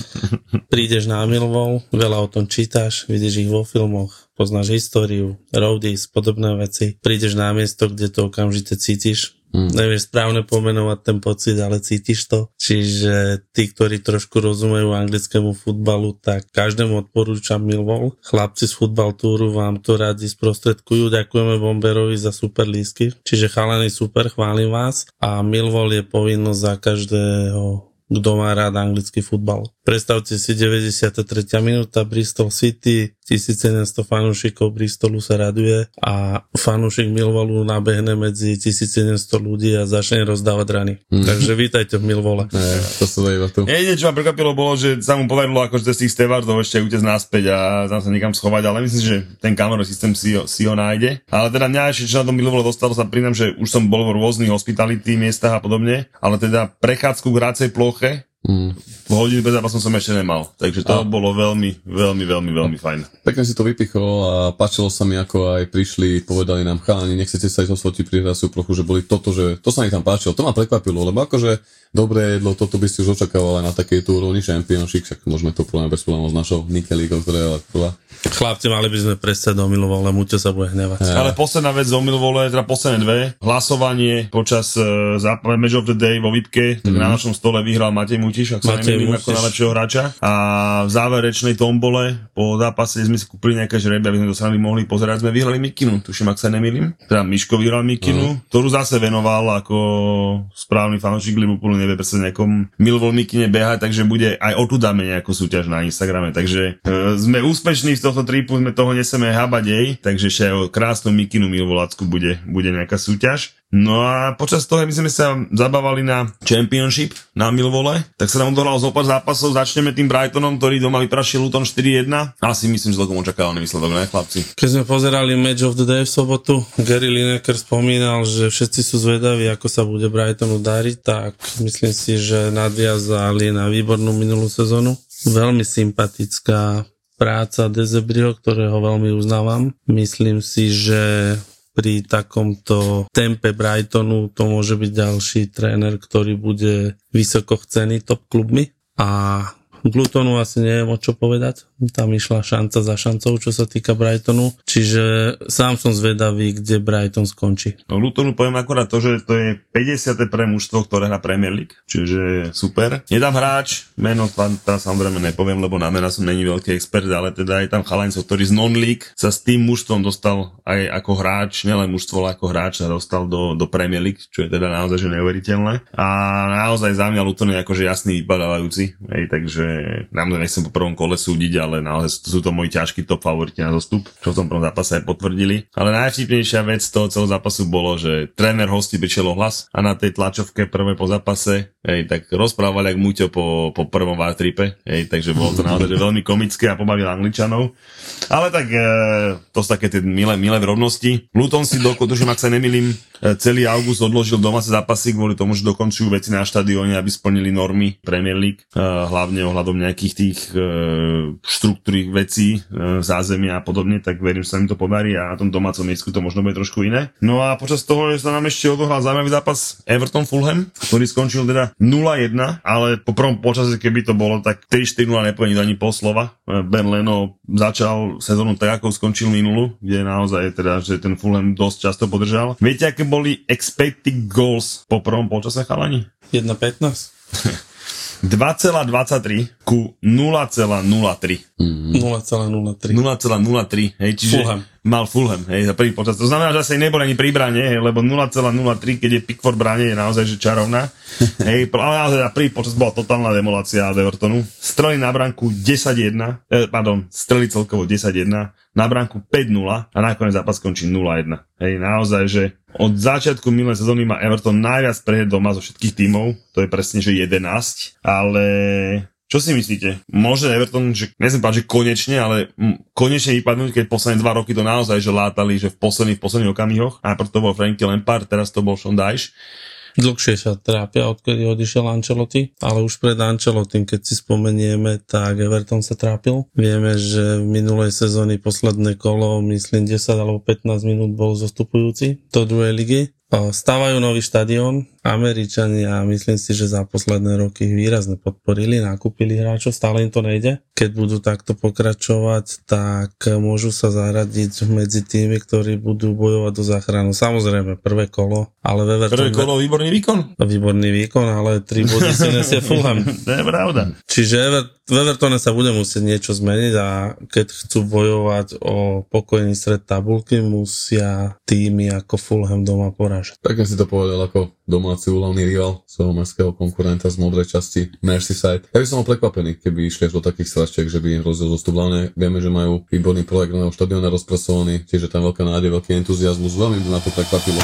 Prídeš na Millwall, veľa o tom čítaš, vidíš ich vo filmoch, poznáš históriu, roadies, podobné veci. Prídeš na miesto, kde to okamžite cítiš, Hmm. Nevieš správne pomenovať ten pocit, ale cítiš to. Čiže tí, ktorí trošku rozumejú anglickému futbalu, tak každému odporúčam Millwall. Chlapci z Futbal Touru vám to radi sprostredkujú. Ďakujeme Bomberovi za super lísky. Čiže chalany super, chválim vás. A Millwall je povinnosť za každého kto má rád anglický futbal. Predstavte si 93. minúta Bristol City, 1700 fanúšikov Bristolu sa raduje a fanúšik Milvolu nabehne medzi 1700 ľudí a začne rozdávať rany. Mm. Takže vítajte v Milvole. Ne, to sa iba tu. Jedine, čo ma prekvapilo, bolo, že sa mu podarilo akože z tých stevardov ešte utec naspäť a tam sa niekam schovať, ale myslím, že ten kamerový systém si ho, si ho nájde. Ale teda mňa ešte, čo na tom Milvole dostalo, sa priznám, že už som bol v rôznych hospitality miestach a podobne, ale teda prechádzku hracej pourrait mm hodinu bez zápasom som ešte nemal. Takže to A- bolo veľmi, veľmi, veľmi, veľmi fajn. Pekne si to vypichol a páčilo sa mi, ako aj prišli, povedali nám chalani, nechcete sa ísť osvotiť prihlásiu trochu, že boli toto, že to sa mi tam páčilo, to ma prekvapilo, lebo akože dobré jedlo, toto by si už očakával aj na takejto úrovni championship, však môžeme to povedať bez problémov s našou Nike League, ktorá je prvá. Chlapci, mali by sme prestať do milovole, Muťo sa bude hnevať. Ale posledná vec zo Milvole, teda posledné dve, hlasovanie počas uh, zápa- Match of the Day vo Vipke, tak na našom stole vyhral Matej Mutiš, ak sa Matej nemýlim, ako najlepšieho hráča. A v záverečnej tombole po zápase sme si kúpili nejaké žreby, aby sme to sami mohli pozerať, sme vyhrali Mikinu, tuším, ak sa nemýlim. Teda Miško vyhral Mikinu, ktorú zase venoval ako správny fanúšik Liverpoolu, nevie presne nejakom Milvol Mikine behať, takže bude aj o tu dáme nejakú súťaž na Instagrame. Takže e, sme úspešní z tohto tripu, sme toho neseme habať jej, takže ešte aj o krásnu Mikinu Milvolacku bude, bude nejaká súťaž. No a počas toho, my sme sa zabávali na Championship na Milvole, tak sa nám odohral zo pár zápasov, začneme tým Brightonom, ktorý doma vyprašil Luton 4-1. Asi myslím, že celkom očakávaný výsledok, ne chlapci? Keď sme pozerali Match of the Day v sobotu, Gary Lineker spomínal, že všetci sú zvedaví, ako sa bude Brightonu dariť, tak myslím si, že nadviazali na výbornú minulú sezónu. Veľmi sympatická práca Dezebrio, ktorého veľmi uznávam. Myslím si, že pri takomto tempe Brightonu to môže byť ďalší tréner, ktorý bude vysoko chcený top klubmi a k Lutonu asi neviem o čo povedať. Tam išla šanca za šancou, čo sa týka Brightonu. Čiže sám som zvedavý, kde Brighton skončí. No Lutonu poviem akorát to, že to je 50. pre mužstvo, ktoré hrá Premier League, čiže super. Je tam hráč, meno tam, samozrejme nepoviem, lebo na mena som není veľký expert, ale teda je tam chalancov, ktorý z non-league sa s tým mužstvom dostal aj ako hráč, nielen mužstvo, ale ako hráč sa dostal do, do Premier League, čo je teda naozaj že neuveriteľné. A naozaj za mňa Luton je akože jasný vypadávajúci, hej, takže naozaj nechcem po prvom kole súdiť, ale naozaj sú to moji ťažkí top favoriti na zostup, čo v tom zápase aj potvrdili. Ale najvtipnejšia vec toho celého zápasu bolo, že tréner hostí prišiel ohlas a na tej tlačovke prvé po zápase, hej, tak rozprávali ak Muťo po, po prvom vartripe, hej, takže bolo to naozaj že veľmi komické a pobavil Angličanov. Ale tak e, to sú také tie milé, milé rovnosti. Luton si do, tuším, ak sa nemýlim, e, celý august odložil domáce zápasy kvôli tomu, že dokončujú veci na štadióne, aby splnili normy Premier League, e, hlavne ohľadom nejakých tých e, štruktúry vecí, e, zázemia a podobne, tak verím, že sa im to podarí a na tom domácom miestku to možno bude trošku iné. No a počas toho sa nám ešte odohral zaujímavý zápas Everton Fulham, ktorý skončil teda 0-1, ale po prvom počase, keby to bolo, tak 3-4-0 nepoviem ani pol slova. E, Ben Leno začal sezónu tak, ako skončil minulú, kde naozaj teda, že ten Fulham dosť často podržal. Viete, aké boli expected goals po prvom počase, chalani? 1.15? 2,23 ku 0,03. 0,03. 0,03, hej, čiže Fulham. mal Fulham, hej, za prvý počas. To znamená, že asi nebol ani pri brane, hej, lebo 0,03, keď je Pickford brane, je naozaj že čarovná. hej, ale naozaj za prvý počas bola totálna demolácia Evertonu. Streli na branku 10-1, eh, pardon, streli celkovo 10-1, na branku 5-0 a nakoniec zápas skončí 0-1. Hej, naozaj, že od začiatku minulej sezóny má Everton najviac prehier doma zo všetkých tímov, to je presne, že 11, ale čo si myslíte? Môže Everton, že nechcem povedať, že konečne, ale konečne vypadnúť, keď posledné dva roky to naozaj, že látali, že v posledných, v posledných okamihoch, a preto to bol Frankie Lampard, teraz to bol Sean Dyche. Dlhšie sa trápia, odkedy odišiel Ancelotti, ale už pred Ancelottim, keď si spomenieme, tak Everton sa trápil. Vieme, že v minulej sezóny posledné kolo, myslím 10 alebo 15 minút bol zostupujúci do druhej ligy. Stávajú nový štadión, Američania myslím si, že za posledné roky ich výrazne podporili, nakúpili hráčov, stále im to nejde. Keď budú takto pokračovať, tak môžu sa zaradiť medzi tými, ktorí budú bojovať do záchranu. Samozrejme, prvé kolo, ale v Everton... Prvé kolo výborný výkon. Výborný výkon, ale 3 body si nesie Fulham. to je pravda. Čiže Ever- v Evertone sa bude musieť niečo zmeniť a keď chcú bojovať o pokojný stred tabulky, musia týmy ako Fulham doma porážať. Pekne si to povedal ako domáci úlavný rival svojho mestského konkurenta z modrej časti Merseyside. Ja by som bol prekvapený, keby išli až do takých straštiek, že by im rozdiel zostup. Hlavne vieme, že majú výborný projekt nového štadióna rozpracovaný, tiež je tam veľká nádej, veľký entuziasmus. Veľmi by ma to prekvapilo.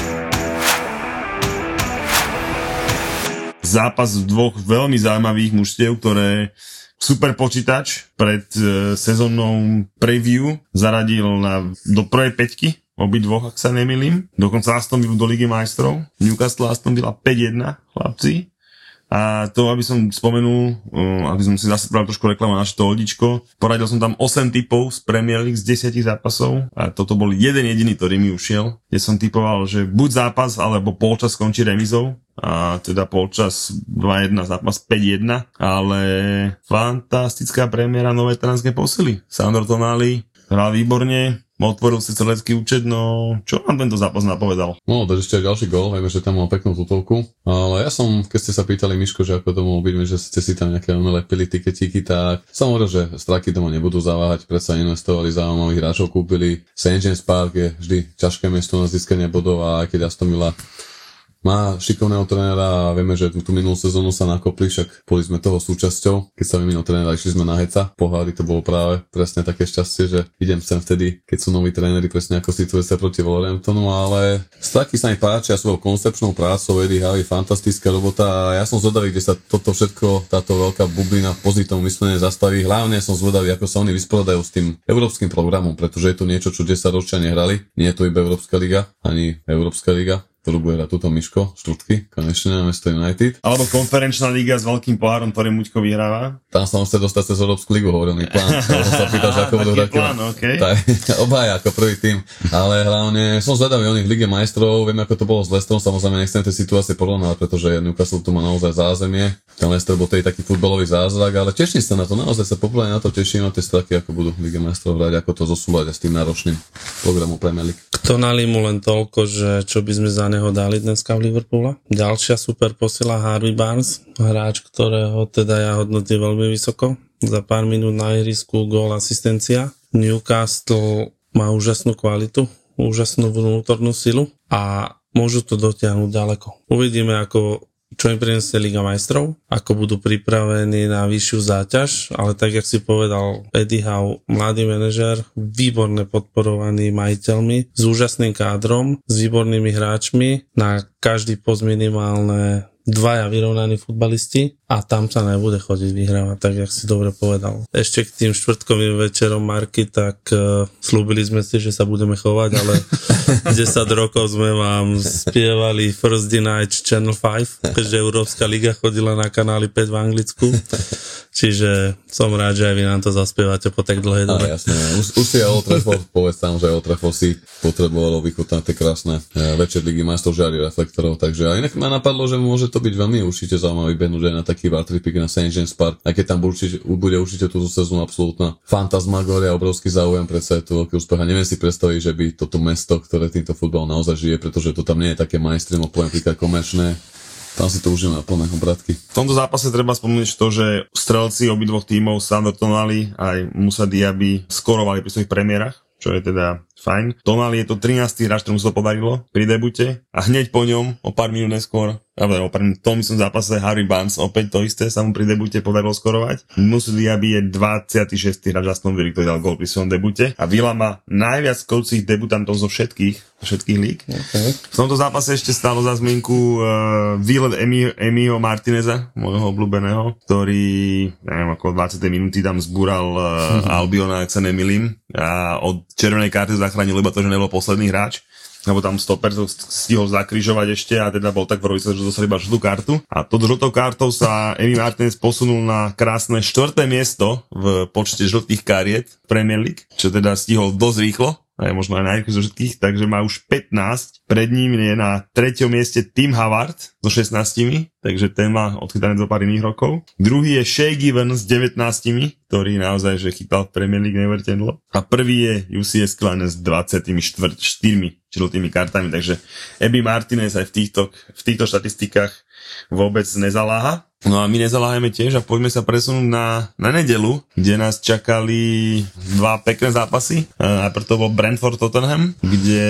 zápas dvoch veľmi zaujímavých mužstiev, ktoré super počítač pred e, sezónnou preview zaradil na, do prvej peťky obidvoch, ak sa nemýlim. Dokonca Aston Villa do Ligy majstrov. Newcastle Aston Villa 5-1, chlapci. A to, aby som spomenul, uh, aby som si zase spravil trošku reklamu na to odičko, poradil som tam 8 typov z Premier League z 10 zápasov a toto bol jeden jediný, ktorý mi ušiel, kde som typoval, že buď zápas alebo polčas skončí remizou a teda polčas 2-1, zápas 5-1, ale fantastická premiéra nové transké posily. Sandro Tonali hral výborne, otvoril si celecký účet, no čo vám tento zápas napovedal? No, to ešte ďalší gol, vieme, že tam mal peknú tutovku, ale ja som, keď ste sa pýtali Miško, že ako to mohol byť, že ste si tam nejaké lepili tiketíky, tak hovoril, že straky doma nebudú zaváhať, predsa investovali zaujímavých hráčov, kúpili St. James Park, je vždy ťažké miesto na získanie bodov a aj keď Aston Villa má šikovného trénera a vieme, že tú, minulú sezónu sa nakopli, však boli sme toho súčasťou. Keď sa vyminul trénera, išli sme na heca. Pohári to bolo práve presne také šťastie, že idem sem vtedy, keď sú noví tréneri, presne ako situuje sa proti Wolverhamptonu, ale straky sa mi páčia svojou koncepčnou prácou, Eddie Howe, fantastická robota a ja som zvedavý, kde sa toto všetko, táto veľká bublina pozitívne myslenie zastaví. Hlavne som zvedavý, ako sa oni vysporiadajú s tým európskym programom, pretože je to niečo, čo 10 ročia nehrali. Nie je to iba Európska liga, ani Európska liga ktorú bude hrať túto Miško, Štvrtky, konečne na mesto United. Alebo konferenčná liga s veľkým pohárom, ktorý Muťko vyhráva. Tam sa on chce dostať cez Európsku ligu, hovoril mi plán. sa pýtal, že ako budú hrať. plán, okay. Tak, obaja ako prvý tým. Ale hlavne som zvedavý o nich v Lige majstrov, viem ako to bolo s Lestrom, samozrejme nechcem tie situácie porovnávať, pretože Newcastle tu má naozaj zázemie. Ten Lester bol tej taký futbalový zázrak, ale teším sa na to, naozaj sa popolne na to teším, na tie straky, ako budú v Lige majstrov hrať, ako to zosúľať s tým náročným programom Premier League. Kto nali mu len toľko, že čo by sme za neho dali dneska v Liverpoole. Ďalšia super posila Harvey Barnes, hráč, ktorého teda ja hodnotím veľmi vysoko. Za pár minút na ihrisku gól asistencia. Newcastle má úžasnú kvalitu, úžasnú vnútornú silu a môžu to dotiahnuť ďaleko. Uvidíme, ako čo im prinesie Liga majstrov, ako budú pripravení na vyššiu záťaž, ale tak, jak si povedal Eddie Howe, mladý manažer, výborne podporovaný majiteľmi, s úžasným kádrom, s výbornými hráčmi, na každý post minimálne dvaja vyrovnaní futbalisti a tam sa nebude chodiť vyhrávať, tak jak si dobre povedal. Ešte k tým štvrtkovým večerom Marky, tak uh, slúbili sme si, že sa budeme chovať, ale 10 rokov sme vám spievali First Night Channel 5, keďže Európska liga chodila na kanáli 5 v Anglicku. Čiže som rád, že aj vy nám to zaspievate po tak dlhej dobe. A jasne, už, už si aj Old Trafford, povedz tam, že Old Trafford si potrebovalo vychutnať tie krásne uh, večer Ligy majstrov žiari reflektorov, takže aj inak ma napadlo, že môže to byť veľmi určite zaujímavý behnúť aj na taký Vartripik na St. James Park, aj keď tam určite, bude určite túto sezónu absolútna fantasmagoria, obrovský záujem, predsa je to veľký úspech a neviem si predstaviť, že by toto mesto, ktoré týmto futbalom naozaj žije, pretože to tam nie je také mainstream, poviem príklad komerčné, tam si to užil na plné obratky. V tomto zápase treba spomenúť to, že strelci obidvoch tímov Sandro Tonali aj Musa Diaby skorovali pri svojich premiérach, čo je teda fajn. Tonali je to 13. hráč, ktorému sa to podarilo pri debute a hneď po ňom, o pár minút neskôr, ale o pár minút, tom som zápase Harry Barnes, opäť to isté sa mu pri debute podarilo skorovať. Musa Diaby je 26. hráč Aston Villa, ktorý dal gol pri svojom debute a Villa má najviac skoucich debutantov zo všetkých všetkých lík. Okay. V tomto zápase ešte stálo za zmienku uh, výlet Emi, Martineza, môjho obľúbeného, ktorý, neviem, ako 20. minúty tam zbúral uh, Albiona, ak sa nemilím, a od červenej karty zachránil iba to, že nebol posledný hráč lebo tam stoper stihol zakrižovať ešte a teda bol tak v že dostal iba žltú kartu. A pod žltou kartou sa Emi Martinez posunul na krásne štvrté miesto v počte žltých kariet Premier League, čo teda stihol dosť rýchlo je možno aj najrychlejší zo všetkých, takže má už 15. Pred ním je na treťom mieste Tim Havard so 16, takže ten má odchytané zo pár iných rokov. Druhý je Shea Given s 19, ktorý naozaj že chytal v Premier League neuveriteľne A prvý je UCS Klein s 24 žltými kartami, takže Abby Martinez aj v týchto, v týchto štatistikách vôbec nezaláha. No a my nezaláhajme tiež a poďme sa presunúť na, na nedelu, kde nás čakali dva pekné zápasy. Najprv to bol Brentford Tottenham, kde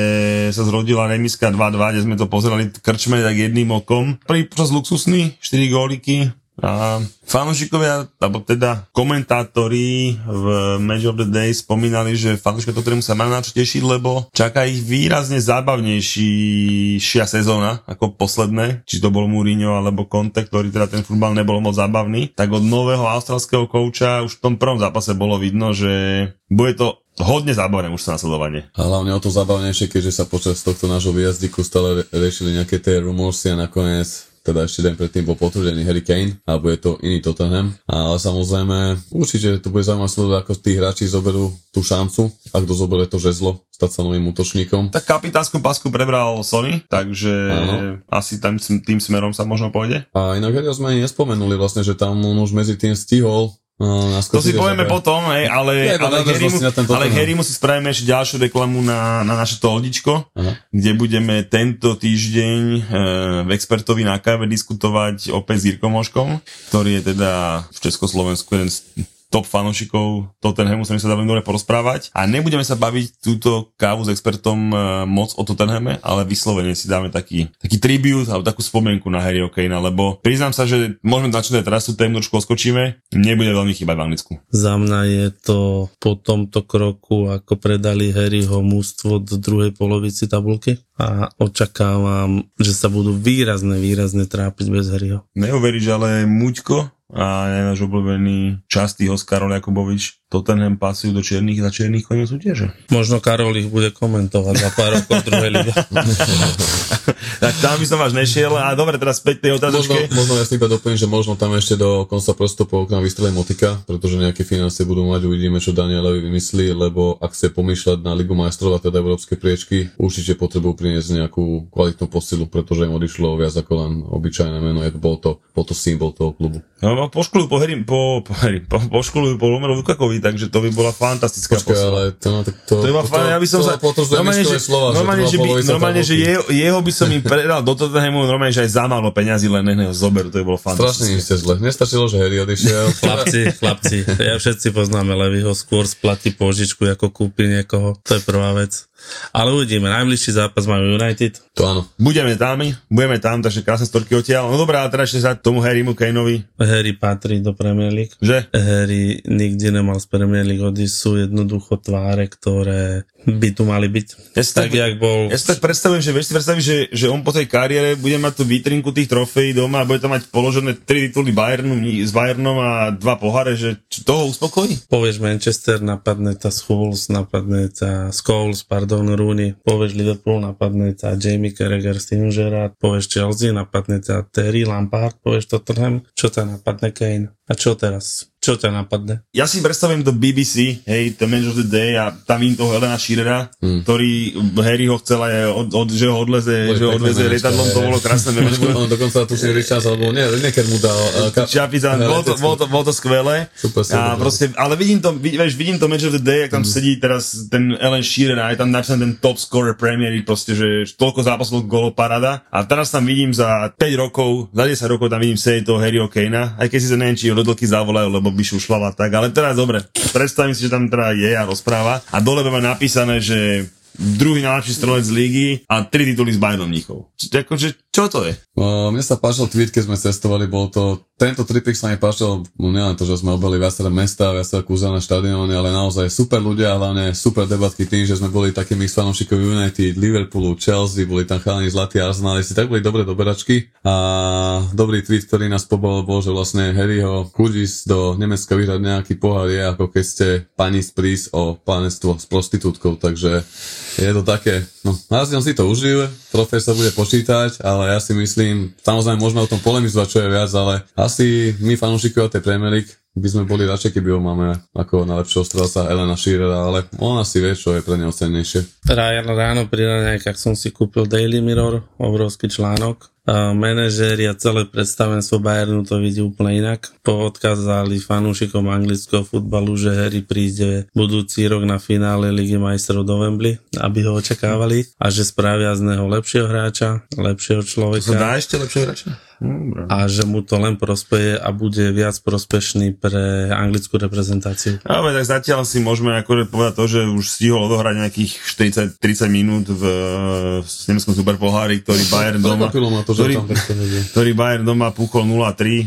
sa zrodila remiska 2-2, kde sme to pozerali krčme tak jedným okom. Prvý počas luxusný, 4 góliky, a fanúšikovia, alebo teda komentátori v Match of the Day spomínali, že fanúšikovia to, ktorému sa majú na čo tešiť, lebo čaká ich výrazne zábavnejšia sezóna ako posledné, či to bol Mourinho alebo Conte, ktorý teda ten futbal nebol moc zábavný, tak od nového australského kouča už v tom prvom zápase bolo vidno, že bude to hodne zábavné už nasledovanie. A hlavne o to zábavnejšie, keďže sa počas tohto nášho výjazdiku stále riešili nejaké tie rumorsy a nakoniec teda ešte deň predtým bol potvrdený Harry Kane, alebo je to iný Tottenham. Ale samozrejme, určite to bude zaujímavé sledovať, ako tí hráči zoberú tú šancu, ak kto zoberie to žezlo, stať sa novým útočníkom. Tak kapitánsku pasku prebral Sony, takže Áno. asi tam tým smerom sa možno pôjde. A inak Harryho sme ani nespomenuli vlastne, že tam on už medzi tým stihol uh, To si povieme potom, hej, ale, Ja iba ale, Harry, nadväznosti na ten ale Tottenham. Harry musí spravíme ešte ďalšiu reklamu na, na naše toldičko, Aha. kde budeme tento týždeň e, v expertovi na káve diskutovať opäť s Jirkom Moškom, ktorý je teda v Československu jeden z top fanúšikov Tottenhamu, sa mi sa dá veľmi dobre porozprávať. A nebudeme sa baviť túto kávu s expertom e, moc o Tottenhame, ale vyslovene si dáme taký, taký tribute alebo takú spomienku na Harryho Kanea, lebo priznám sa, že môžeme začať teraz tú tému trošku oskočíme, nebude veľmi chýbať v Anglicku. Za mňa je to po tomto kroku, ako predali Harryho mústvo do druhej polovici tabulky a očakávam, že sa budú výrazne, výrazne trápiť bez Harryho. Neuveríš, ale Muďko a náš obľúbený častý Oskar Jakubovič Tottenham pasujú do čiernych za čiernych koniec súťaže. Možno Karol ich bude komentovať za pár rokov druhej lige. tak tam by som vás nešiel. A dobre, teraz späť tej Možno, otázočke. možno ja si iba doplním, že možno tam ešte do konca prstupov okna vystrelí motika, pretože nejaké financie budú mať, uvidíme, čo Danielovi vymyslí, lebo ak chce pomýšľať na Ligu majstrov a teda európske priečky, určite potrebujú priniesť nejakú kvalitnú posilu, pretože im odišlo viac ako len obyčajné meno, je, bol to, bol to symbol toho klubu. No, poškolujú po, po, po, heri, po, poškolujú po Romelu Lukakovi, takže to by bola fantastická Počkaj, posila. ale to, tak to, To iba fajn, ja by som to, sa... potvrdzujem Normálne, že, slova, normálne, že, by, normálne, že jeho, jeho by som im predal do Tottenhamu, normálne, že aj za málo peňazí, len nech ho zoberú, to by bolo Strašne fantastické. im ste zle. Nestačilo, že Harry odišiel. Chlapci, chlapci, ja všetci poznáme Levyho, skôr splatí požičku, ako kúpi niekoho. To je prvá vec. Ale uvidíme, najbližší zápas majú United. to áno. Budeme tam, budeme tam, takže krásne storky odtiaľ. No dobré, ale teraz ešte sa tomu Harrymu Kaneovi, Harry patrí do Premier League. že? Harry nikdy nemal z Premier League odísť, sú jednoducho tváre, ktoré by tu mali byť. Ja si Tak, jak bol... Ja si tak predstavujem, že vieš si predstaviť, že, že on po tej kariére bude mať tú vitrinku tých trofejí doma a bude tam mať položené tri tituly Bayernu, s Bayernom a dva poháre, že či toho uspokojí? Povieš Manchester, napadne tá Schools, napadne tá Scholes, pardon, Rooney, povieš Liverpool, napadne tá Jamie Carragher, Steven Gerrard, povieš Chelsea, napadne tá Terry Lampard, povieš Tottenham, čo ťa napadne Kane? A čo teraz? Čo ťa napadne? Ja si predstavujem do BBC, hej, The Match of the Day a tam vidím toho Helena Shearera, hmm. ktorý Harry ho chcel aj, od, od, že ho odleze, Boli že ho memečka, lietadlom, to bolo krásne memečko. On dokonca tu si Richards, alebo nie, Lineker mu dal. Uh, ka- bolo to, bolo, to, bolo to skvelé. Super, super. A proste, ale vidím to, vieš, vidím to Match of the Day, ak tam sedí teraz ten Ellen Shearer a je tam napísaný ten top scorer Premier proste, že toľko zápasov golo parada. A teraz tam vidím za 5 rokov, za 10 rokov tam vidím sedieť toho Harryho Kanea, aj keď si sa neviem, či ho dlhky zavolajú, lebo by šušľala tak, ale teraz dobre, predstavím si, že tam teda je a rozpráva a dole mať napísané, že druhý najlepší strelec z lígy a tri tituly s Bayernom Mníchov. Akože, čo to je? Uh, mne sa páčil tweet, keď sme cestovali, bol to, tento tripik sa mi páčil, no nielen to, že sme obali viaceré mesta, viaceré kúzelné štadióny, ale naozaj super ľudia, hlavne super debatky tým, že sme boli takými fanúšikov United, Liverpoolu, Chelsea, boli tam chalani zlatí Arsenalisti, tak boli dobré doberačky. A dobrý tweet, ktorý nás pobol, bol, že vlastne Harryho ísť do Nemecka vyhrať nejaký pohár je ako keď ste pani z prís o pánectvo s prostitútkou, takže je to také, no, Arsenal si to trofej sa bude počítať, ale ja si myslím, samozrejme môžeme o tom polemizovať, čo je viac, ale asi my fanúšikovia tej Premier League by sme boli radšej, keby ho máme ako najlepšieho strelca Elena Shearera, ale on asi vie, čo je pre neho cennejšie. Ryan ráno pri raňajkách som si kúpil Daily Mirror, obrovský článok. A manažéri a celé predstavenstvo Bayernu to vidí úplne inak. Poodkázali fanúšikom anglického futbalu, že Harry príde budúci rok na finále Ligy majstrov do Wembley, aby ho očakávali a že spravia z neho lepšieho hráča, lepšieho človeka dá ešte lepšie hráča? Dobre. a že mu to len prospeje a bude viac prospešný pre anglickú reprezentáciu. Ale tak zatiaľ si môžeme akorát povedať to, že už stihol odohrať nejakých 40-30 minút v, v nemeckom superpohári, ktorý Bayern doma, ma to, že ktorý, ktorý Bayern doma púchol 0-3 e,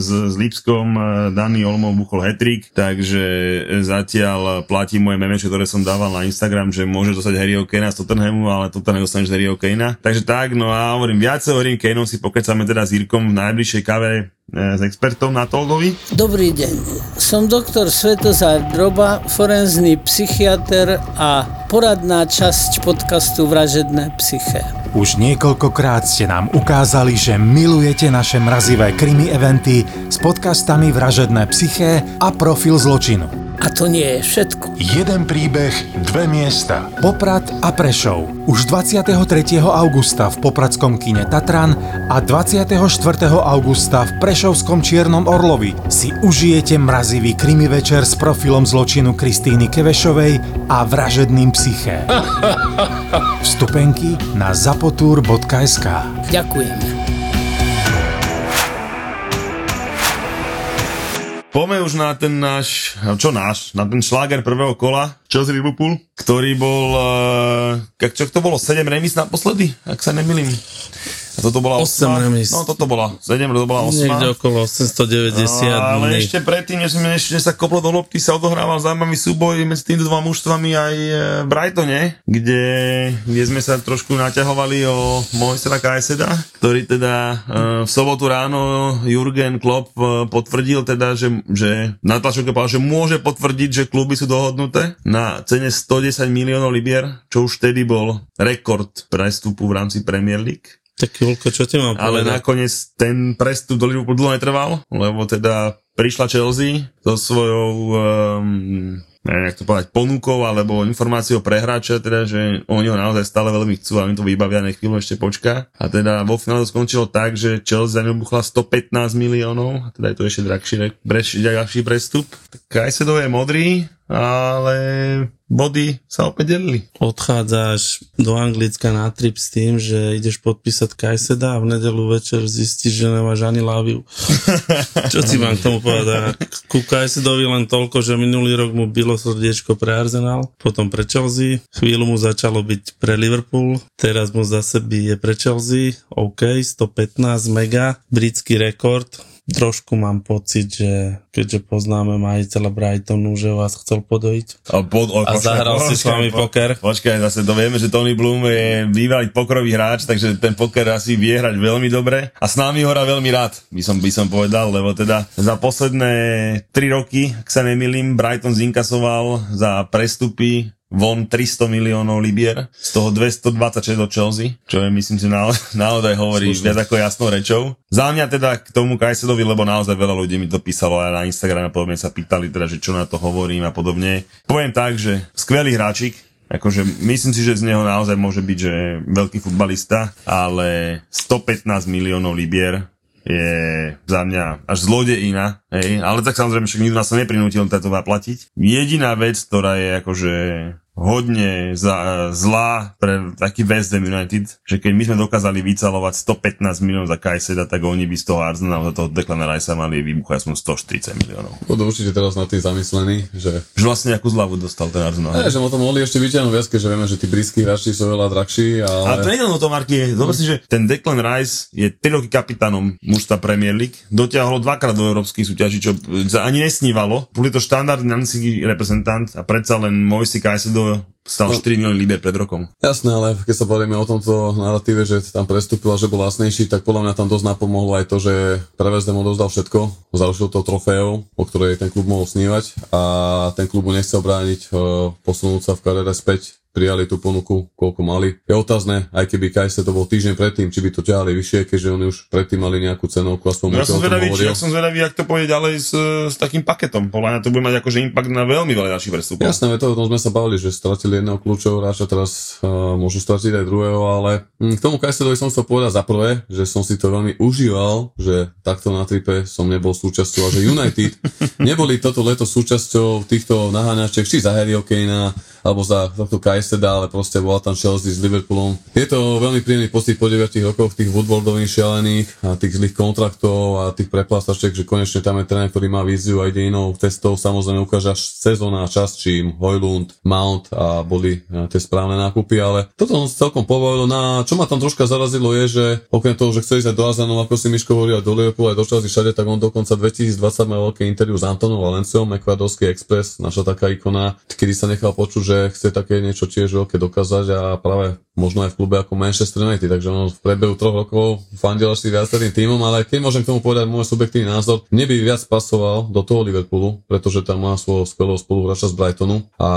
s, s Lipskom, e, Dani Olmov buchol hetrik, takže e, zatiaľ platí moje memečko, ktoré som dával na Instagram, že môže dostať Harryho Kanea z Tottenhamu, ale Tottenham dostaneš Harryho Kanea. Takže tak, no a hovorím, viacej hovorím Kaneom si pokecame teda s Jirkom v najbližšej kave s expertom na Toldovi. Dobrý deň, som doktor Svetozár Droba, forenzný psychiatr a poradná časť podcastu Vražedné psyché. Už niekoľkokrát ste nám ukázali, že milujete naše mrazivé krimi eventy s podcastami Vražedné psyché a Profil zločinu. A to nie je všetko. Jeden príbeh, dve miesta. Poprad a Prešov. Už 23. augusta v Popradskom kine Tatran a 24. augusta v Prešovskom Čiernom Orlovi si užijete mrazivý krimi večer s profilom zločinu Kristýny Kevešovej a vražedným psyché. Vstupenky na zapotur.sk Ďakujeme. Poďme už na ten náš, čo náš, na ten šláger prvého kola, Chelsea Liverpool, ktorý bol, uh, čo to bolo, 7 remis naposledy, ak sa nemilím. A toto bola 8 osma. remis. No toto bola 7, to bola 8. Niekde okolo 890 ale dní. ešte predtým, než, sme, než sa koplo do lopty, sa odohrával zaujímavý súboj medzi týmito dvoma mužstvami aj e, v Brightone, kde, kde sme sa trošku naťahovali o Moisera Kajseda, ktorý teda e, v sobotu ráno Jurgen Klopp e, potvrdil teda, že, že na tlačovke že môže potvrdiť, že kluby sú dohodnuté na cene 110 miliónov libier, čo už vtedy bol rekord prestupu v rámci Premier League. Tak Julko, čo ti mám Ale povedať? nakoniec ten prestup do Liverpoolu dlho netrval, lebo teda prišla Chelsea so svojou um, neviem, jak to povedať, ponukou alebo informáciou pre hráča, teda, že oni ho naozaj stále veľmi chcú a oni to vybavia, nech chvíľu ešte počká. A teda vo finále to skončilo tak, že Chelsea za ňou buchla 115 miliónov, a teda je to ešte drahší, drahší prestup. Tak Kajsedo je modrý, ale body sa opäť delili. Odchádzaš do Anglicka na trip s tým, že ideš podpísať Kajseda a v nedelu večer zistíš, že nemáš ani láviu. Čo ti mám k tomu povedať? Ku Kajsedovi len toľko, že minulý rok mu bylo srdiečko pre Arsenal, potom pre Chelsea, chvíľu mu začalo byť pre Liverpool, teraz mu zase bije pre Chelsea, OK, 115 mega, britský rekord, trošku mám pocit, že keďže poznáme majiteľa Brightonu, že vás chcel podojiť. A, pod, o, A zahral si s vami poker? Počkaj, zase to vieme, že Tony Bloom je bývalý pokrový hráč, takže ten poker asi vie hrať veľmi dobre a s nami ho hrá veľmi rád, by som, by som povedal, lebo teda za posledné 3 roky, ak sa nemýlim, Brighton zinkasoval za prestupy von 300 miliónov libier, z toho 226 do Chelsea, čo je myslím si na, naozaj hovorí Slušne. viac ako jasnou rečou. Za mňa teda k tomu Kajsedovi, lebo naozaj veľa ľudí mi to písalo aj na Instagrame a podobne sa pýtali teda, že čo na to hovorím a podobne. Poviem tak, že skvelý hráčik, Akože myslím si, že z neho naozaj môže byť, že veľký futbalista, ale 115 miliónov libier je za mňa až zlodejina, hej, ale tak samozrejme však nikto nás sa neprinútil to zaplatiť. Jediná vec, ktorá je akože hodne za, zlá pre taký West Ham United, že keď my sme dokázali vycalovať 115 miliónov za Kajseda, tak oni by z toho Arsenal, za toho Declana Ricea mali vybuchať aspoň 140 miliónov. Budú určite teraz na tým zamyslení, že Že vlastne akú zľavu dostal ten Arsenal. Ne, že mu to mohli ešte vyťahnuť viac, keďže vieme, že tí britskí hráči sú veľa drahší, Ale to ale... nie je o tom, Marky. Zober si, že ten Declan Rice je 3 roky kapitánom mužstva Premier League. Dotiahol dvakrát do európskych súťaží, čo ani nesnívalo. Boli to štandardný reprezentant a predsa len Moisi Stal 4 milióny liber pred rokom. Jasné, ale keď sa bavíme o tomto narratíve, že tam prestúpil a že bol lacnejší, tak podľa mňa tam dosť napomohlo aj to, že Prevezdem odovzdal všetko, zaručil to trofeou, o ktorej ten klub mohol snívať a ten klub mu nechcel brániť e, posunúť sa v kariére späť prijali tú ponuku, koľko mali. Je otázne, aj keby Kajse to bol týždeň predtým, či by to ťahali vyššie, keďže oni už predtým mali nejakú cenovku, aspoň No ja som zvedavý, či, ja som zvedavý, jak to pôjde ďalej s, s takým paketom. Podľa mňa to bude mať akože impact na veľmi veľa ďalších prestupov. Jasné, to, o tom sme sa bavili, že stratili jedného kľúčového hráča, teraz uh, môžu stratiť aj druhého, ale hm, k tomu Kajsedovi som chcel povedať za prvé, že som si to veľmi užíval, že takto na tripe som nebol súčasťou a že United neboli toto leto súčasťou týchto naháňačiek, či za Harryho Kanea, alebo za tohto Kajseda, ale proste bola tam Chelsea s Liverpoolom. Je to veľmi príjemný pocit po 9 rokoch tých Woodwardových šialených a tých zlých kontraktov a tých preplásačiek, že konečne tam je tréner, ktorý má víziu a ide inou cestou. Samozrejme ukáže až sezóna a čas, čím Hojlund, Mount a boli eh, tie správne nákupy, ale toto som celkom pobavilo. Na, čo ma tam troška zarazilo je, že okrem toho, že chce ísť do Arsenal, ako si Miško hovoril, do Liverpoolu, aj do Chelsea všade, tak on dokonca 2020 mal veľké interview s Antonom Valenciom, Ekvadorský Express, naša taká ikona, kedy sa nechal počuť, že chce také niečo tiež veľké dokázať a práve možno aj v klube ako Manchester United, takže on v priebehu troch rokov fandil asi viacerým týmom, ale keď môžem k tomu povedať môj subjektívny názor, mne by viac pasoval do toho Liverpoolu, pretože tam má svojho skvelého spoluhráča z Brightonu a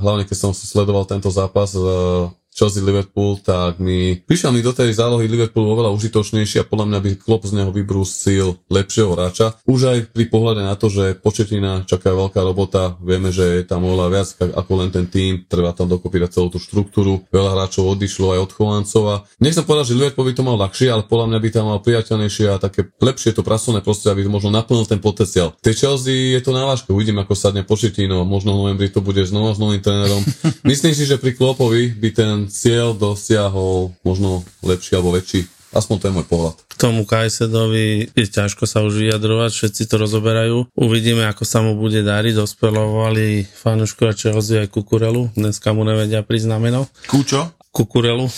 hlavne keď som sledoval tento zápas, eh, Chelsea Liverpool, tak mi prišiel mi do tej zálohy Liverpool oveľa užitočnejší a podľa mňa by Klopp z neho vybrúsil lepšieho hráča. Už aj pri pohľade na to, že početina čaká veľká robota, vieme, že je tam oveľa viac ako len ten tým, treba tam dokopy dať celú tú štruktúru, veľa hráčov odišlo aj od chovancov a nechcem povedať, že Liverpool by to mal ľahšie, ale podľa mňa by tam mal priateľnejšie a také lepšie to pracovné prostredie, aby možno naplnil ten potenciál. Tej Chelsea je to na vážke, uvidím ako sadne početino, možno v novembri to bude znova s novým trénerom. Myslím si, že pri Klopovi by ten cieľ dosiahol možno lepší alebo väčší. Aspoň to je môj pohľad. K tomu Kajsedovi je ťažko sa už vyjadrovať, všetci to rozoberajú. Uvidíme, ako sa mu bude dariť. Dospelovali fanúškovia Chelsea aj Kukurelu. Dneska mu nevedia prísť na meno. Kúčo? Kukurelu.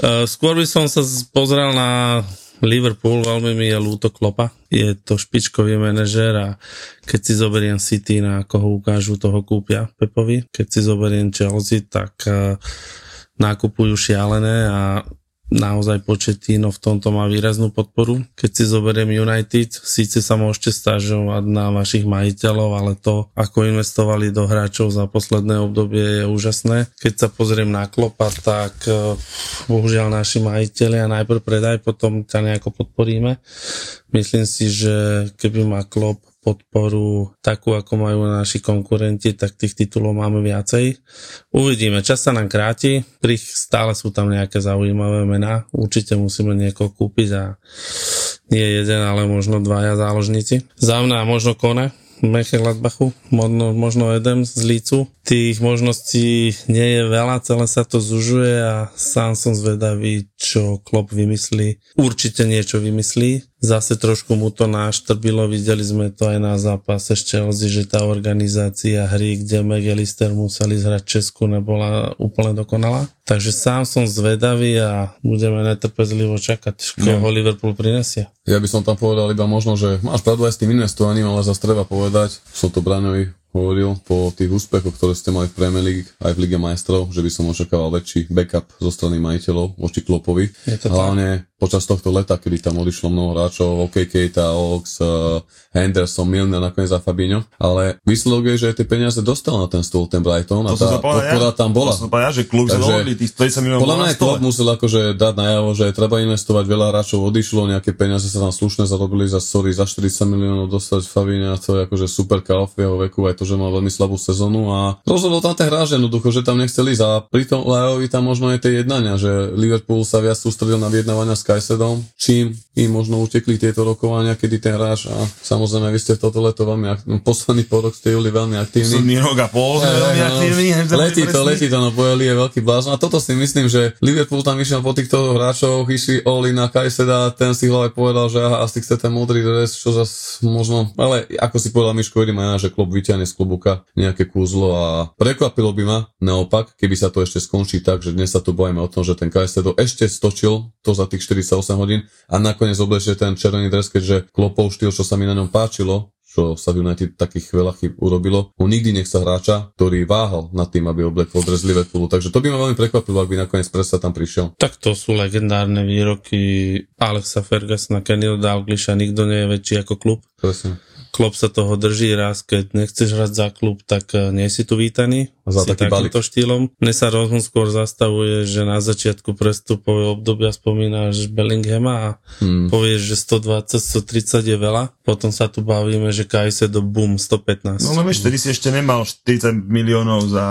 Eh, Skôr by som sa pozrel na Liverpool, veľmi mi je ľúto Klopa. Je to špičkový manažer a keď si zoberiem City, na koho ukážu, toho kúpia Pepovi. Keď si zoberiem Chelsea, tak eh, nakupujú šialené a naozaj Pochettino v tomto má výraznú podporu. Keď si zoberiem United, síce sa môžete stážovať na vašich majiteľov, ale to, ako investovali do hráčov za posledné obdobie je úžasné. Keď sa pozriem na Klopa, tak eh, bohužiaľ naši majiteľia najprv predaj, potom ťa nejako podporíme. Myslím si, že keby má Klop podporu takú, ako majú naši konkurenti, tak tých titulov máme viacej. Uvidíme, čas sa nám kráti, pri stále sú tam nejaké zaujímavé mená, určite musíme niekoho kúpiť a nie jeden, ale možno dvaja záložníci. Za mňa možno Kone, Mönchengladbachu, možno, možno Edem z Lícu. Tých možností nie je veľa, celé sa to zužuje a sám som zvedavý, čo Klopp vymyslí. Určite niečo vymyslí. Zase trošku mu to naštrbilo, videli sme to aj na zápase s Chelsea, že tá organizácia hry, kde McAllister museli zhrať Česku, nebola úplne dokonalá. Takže sám som zvedavý a budeme netrpezlivo čakať, koho Liverpool prinesie. Ja by som tam povedal iba možno, že máš pravdu aj s tým investovaním, ale zase treba povedať, som to Braňovi hovoril po tých úspechoch, ktoré ste mali v Premier League aj v Lige majstrov, že by som očakával väčší backup zo strany majiteľov voči Klopovi. To tak. Hlavne počas tohto leta, kedy tam odišlo mnoho hráčov, OK, Keita, Ox, uh, Henderson, Milner, nakoniec za Fabinho, ale výsledok je, že tie peniaze dostal na ten stôl ten Brighton a To tá podpora ja. tam bola. To som povedal že klub dohodli, tých 30 miliónov Podľa mňa aj stole. musel akože dať najavo, že treba investovať, veľa hráčov odišlo, nejaké peniaze sa tam slušne zarobili za sorry, za 40 miliónov dostať Fabíňa, to je akože super kauf v jeho veku, aj to, že mal veľmi slabú sezónu a rozhodol tam ten hráč jednoducho, že tam nechceli ísť. A pri tom Lajovi tam možno je tie jednania, že Liverpool sa viac sústredil na vyjednávania s Kajsedom, čím im možno utekli tieto rokovania, kedy ten hráč a samozrejme vy ste toto leto veľmi ak- no, posledný pol rok ste boli veľmi aktívni. Posledný rok a pol, sme veľmi aktívni. neviem, čo Letí to, letí to, no Boeli je veľký blázon a toto si myslím, že Liverpool tam išiel po týchto hráčov, išli Oli na Kajseda, ten si hlavne povedal, že aha, asi chce ten modrý dres, čo zas možno, ale ako si povedal Miško Edima, že klub vyťahne z klubuka nejaké kúzlo a prekvapilo by ma naopak, keby sa to ešte skončí tak, že dnes sa tu bojíme o tom, že ten Kajsedo ešte stočil to za tých 48 hodín a nakoniec oblečie ten červený dres, keďže klopov štýl, čo sa mi na ňom páčilo, čo sa v United takých veľa chyb urobilo. On nikdy nechce hráča, ktorý váhal nad tým, aby oblekol dres Liverpoolu. Takže to by ma veľmi prekvapilo, ak by nakoniec presa tam prišiel. Tak to sú legendárne výroky Alexa Fergusona, Kennyho Dalglisha, nikto nie je väčší ako klub. Presne. Klub sa toho drží raz, keď nechceš hrať za klub, tak eh, nie si tu vítaný. Za si taký takýmto štýlom. Mne sa rozum skôr zastavuje, že na začiatku prestupového obdobia spomínaš Bellinghama a Hmm. povieš, že 120-130 je veľa. Potom sa tu bavíme, že Kajsedo boom 115. No lebo vieš, vtedy si ešte nemal 40 miliónov za,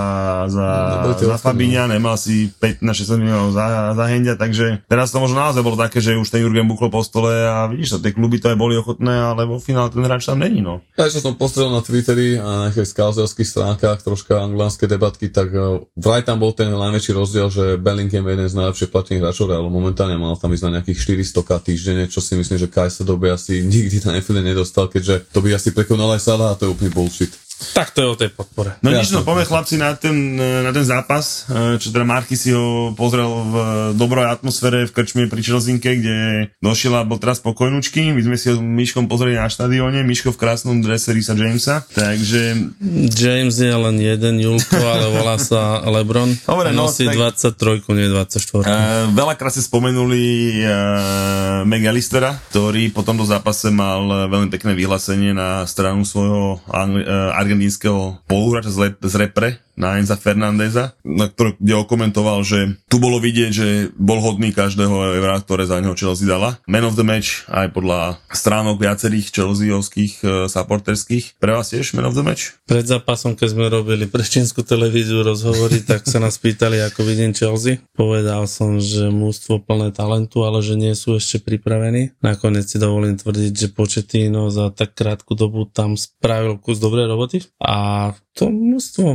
za, tie za ostatné. Fabíňa, nemal si 15-16 miliónov za, za Hendia, takže teraz to možno naozaj bolo také, že už ten Jurgen buchlo po stole a vidíš to, tie kluby to aj boli ochotné, ale vo finále ten hráč tam není, no. Ja som pozrel na Twitteri a na nejakých skauzelských stránkach troška anglánske debatky, tak eh, vraj tam bol ten najväčší rozdiel, že Bellingham je jeden z najlepšie platených hráčov Realu. Momentálne mal tam ísť na nejakých 400 k týždenne, čo si myslím, že Kajsedo by asi nikdy na Anfielde nedostal, keďže to by asi prekonal aj Salah a to je úplný bullshit. Tak to je o tej podpore. No nič, no poďme chlapci na ten, na ten zápas, e, čo teda Marky si ho pozrel v dobrej atmosfére v krčme pri Čelzinke, kde došiel a bol teraz pokojnučky. My sme si ho s Myškom pozreli na štadióne, Myško v krásnom drese Risa Jamesa, takže James je len jeden Julko, ale volá sa Lebron. Dobre, no, Nosí tak- 23, nie 24. Uh, veľakrát ste spomenuli uh, McAllistera, ktorý po tomto zápase mal veľmi pekné vyhlásenie na stranu svojho angli- uh, argentínskeho spoluhráča z, z repre na Enza Fernandeza, na ktorý, kde okomentoval, že tu bolo vidieť, že bol hodný každého eura, ktoré za neho Chelsea dala. Man of the match aj podľa stránok viacerých Chelseaovských uh, supporterských. Pre vás tiež man of the match? Pred zápasom, keď sme robili pre čínsku televíziu rozhovory, tak sa nás pýtali, ako vidím Chelsea. Povedal som, že mústvo plné talentu, ale že nie sú ešte pripravení. Nakoniec si dovolím tvrdiť, že Početino za tak krátku dobu tam spravil kus dobrej roboty a to mústvo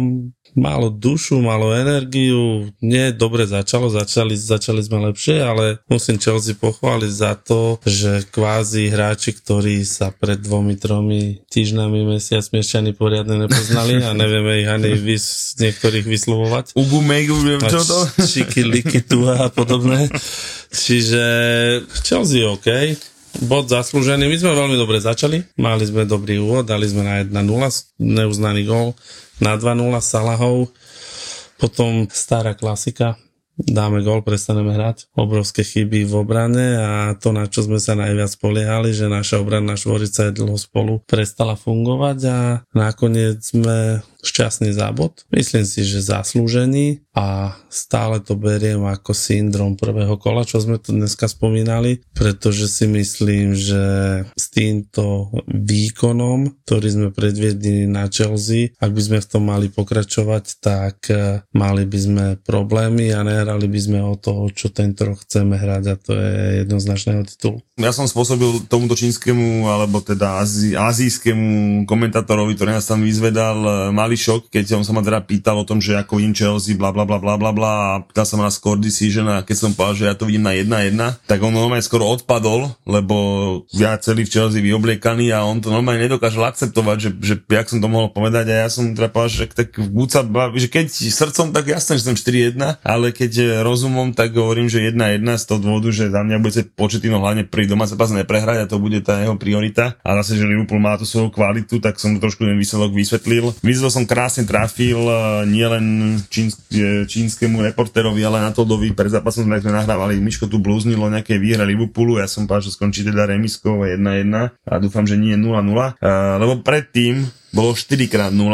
malo dušu, malo energiu, nie dobre začalo, začali, začali sme lepšie, ale musím Chelsea pochváliť za to, že kvázi hráči, ktorí sa pred dvomi, tromi týždňami, mesiacmi ešte ani poriadne nepoznali a nevieme ich ani vys, niektorých vyslovovať. Ubu Megu, čo to? Čiki, liky, tu a podobné. Čiže Chelsea OK, bod zaslúžený. My sme veľmi dobre začali, mali sme dobrý úvod, dali sme na 1-0, neuznaný gol, na 2-0 Salahov, potom stará klasika, dáme gol, prestaneme hrať. Obrovské chyby v obrane a to, na čo sme sa najviac poliehali, že naša obranná štvorica je dlho spolu prestala fungovať a nakoniec sme šťastný zábod. Myslím si, že zaslúžený a stále to beriem ako syndrom prvého kola, čo sme tu dneska spomínali, pretože si myslím, že s týmto výkonom, ktorý sme predviedli na Chelsea, ak by sme v tom mali pokračovať, tak eh, mali by sme problémy a nehrali by sme o to, čo tento rok chceme hrať a to je jednoznačného titulu. Ja som spôsobil tomuto čínskemu, alebo teda azijskému komentátorovi, ktorý nás tam vyzvedal, eh, malý šok, keď on sa ma teda pýtal o tom, že ako vidím Chelsea, bla bla bla bla bla bla a pýtal sa ma na score decision a keď som povedal, že ja to vidím na 1-1, tak on normálne skoro odpadol, lebo ja celý v Chelsea vyobliekaný a on to normálne nedokážal akceptovať, že, že jak som to mohol povedať a ja som teda povedal, že tak buď sa baví, že keď srdcom, tak jasné, že som 4-1, ale keď rozumom, tak hovorím, že 1-1 z toho dôvodu, že za mňa budete početino hlavne pri doma sa neprehrať a to bude tá jeho priorita. A zase, že Liverpool má tú svoju kvalitu, tak som to trošku ten výsledok vysvetlil. Vyzval som krásne trafil nielen čínsk, čínskemu reportérovi, ale na Todovi. Pred zápasom sme nahrávali, Miško tu blúznilo nejaké výhre Liverpoolu, ja som povedal, že skončí teda remiskou 1-1 a dúfam, že nie 0-0, uh, lebo predtým bolo 4 krát 0-0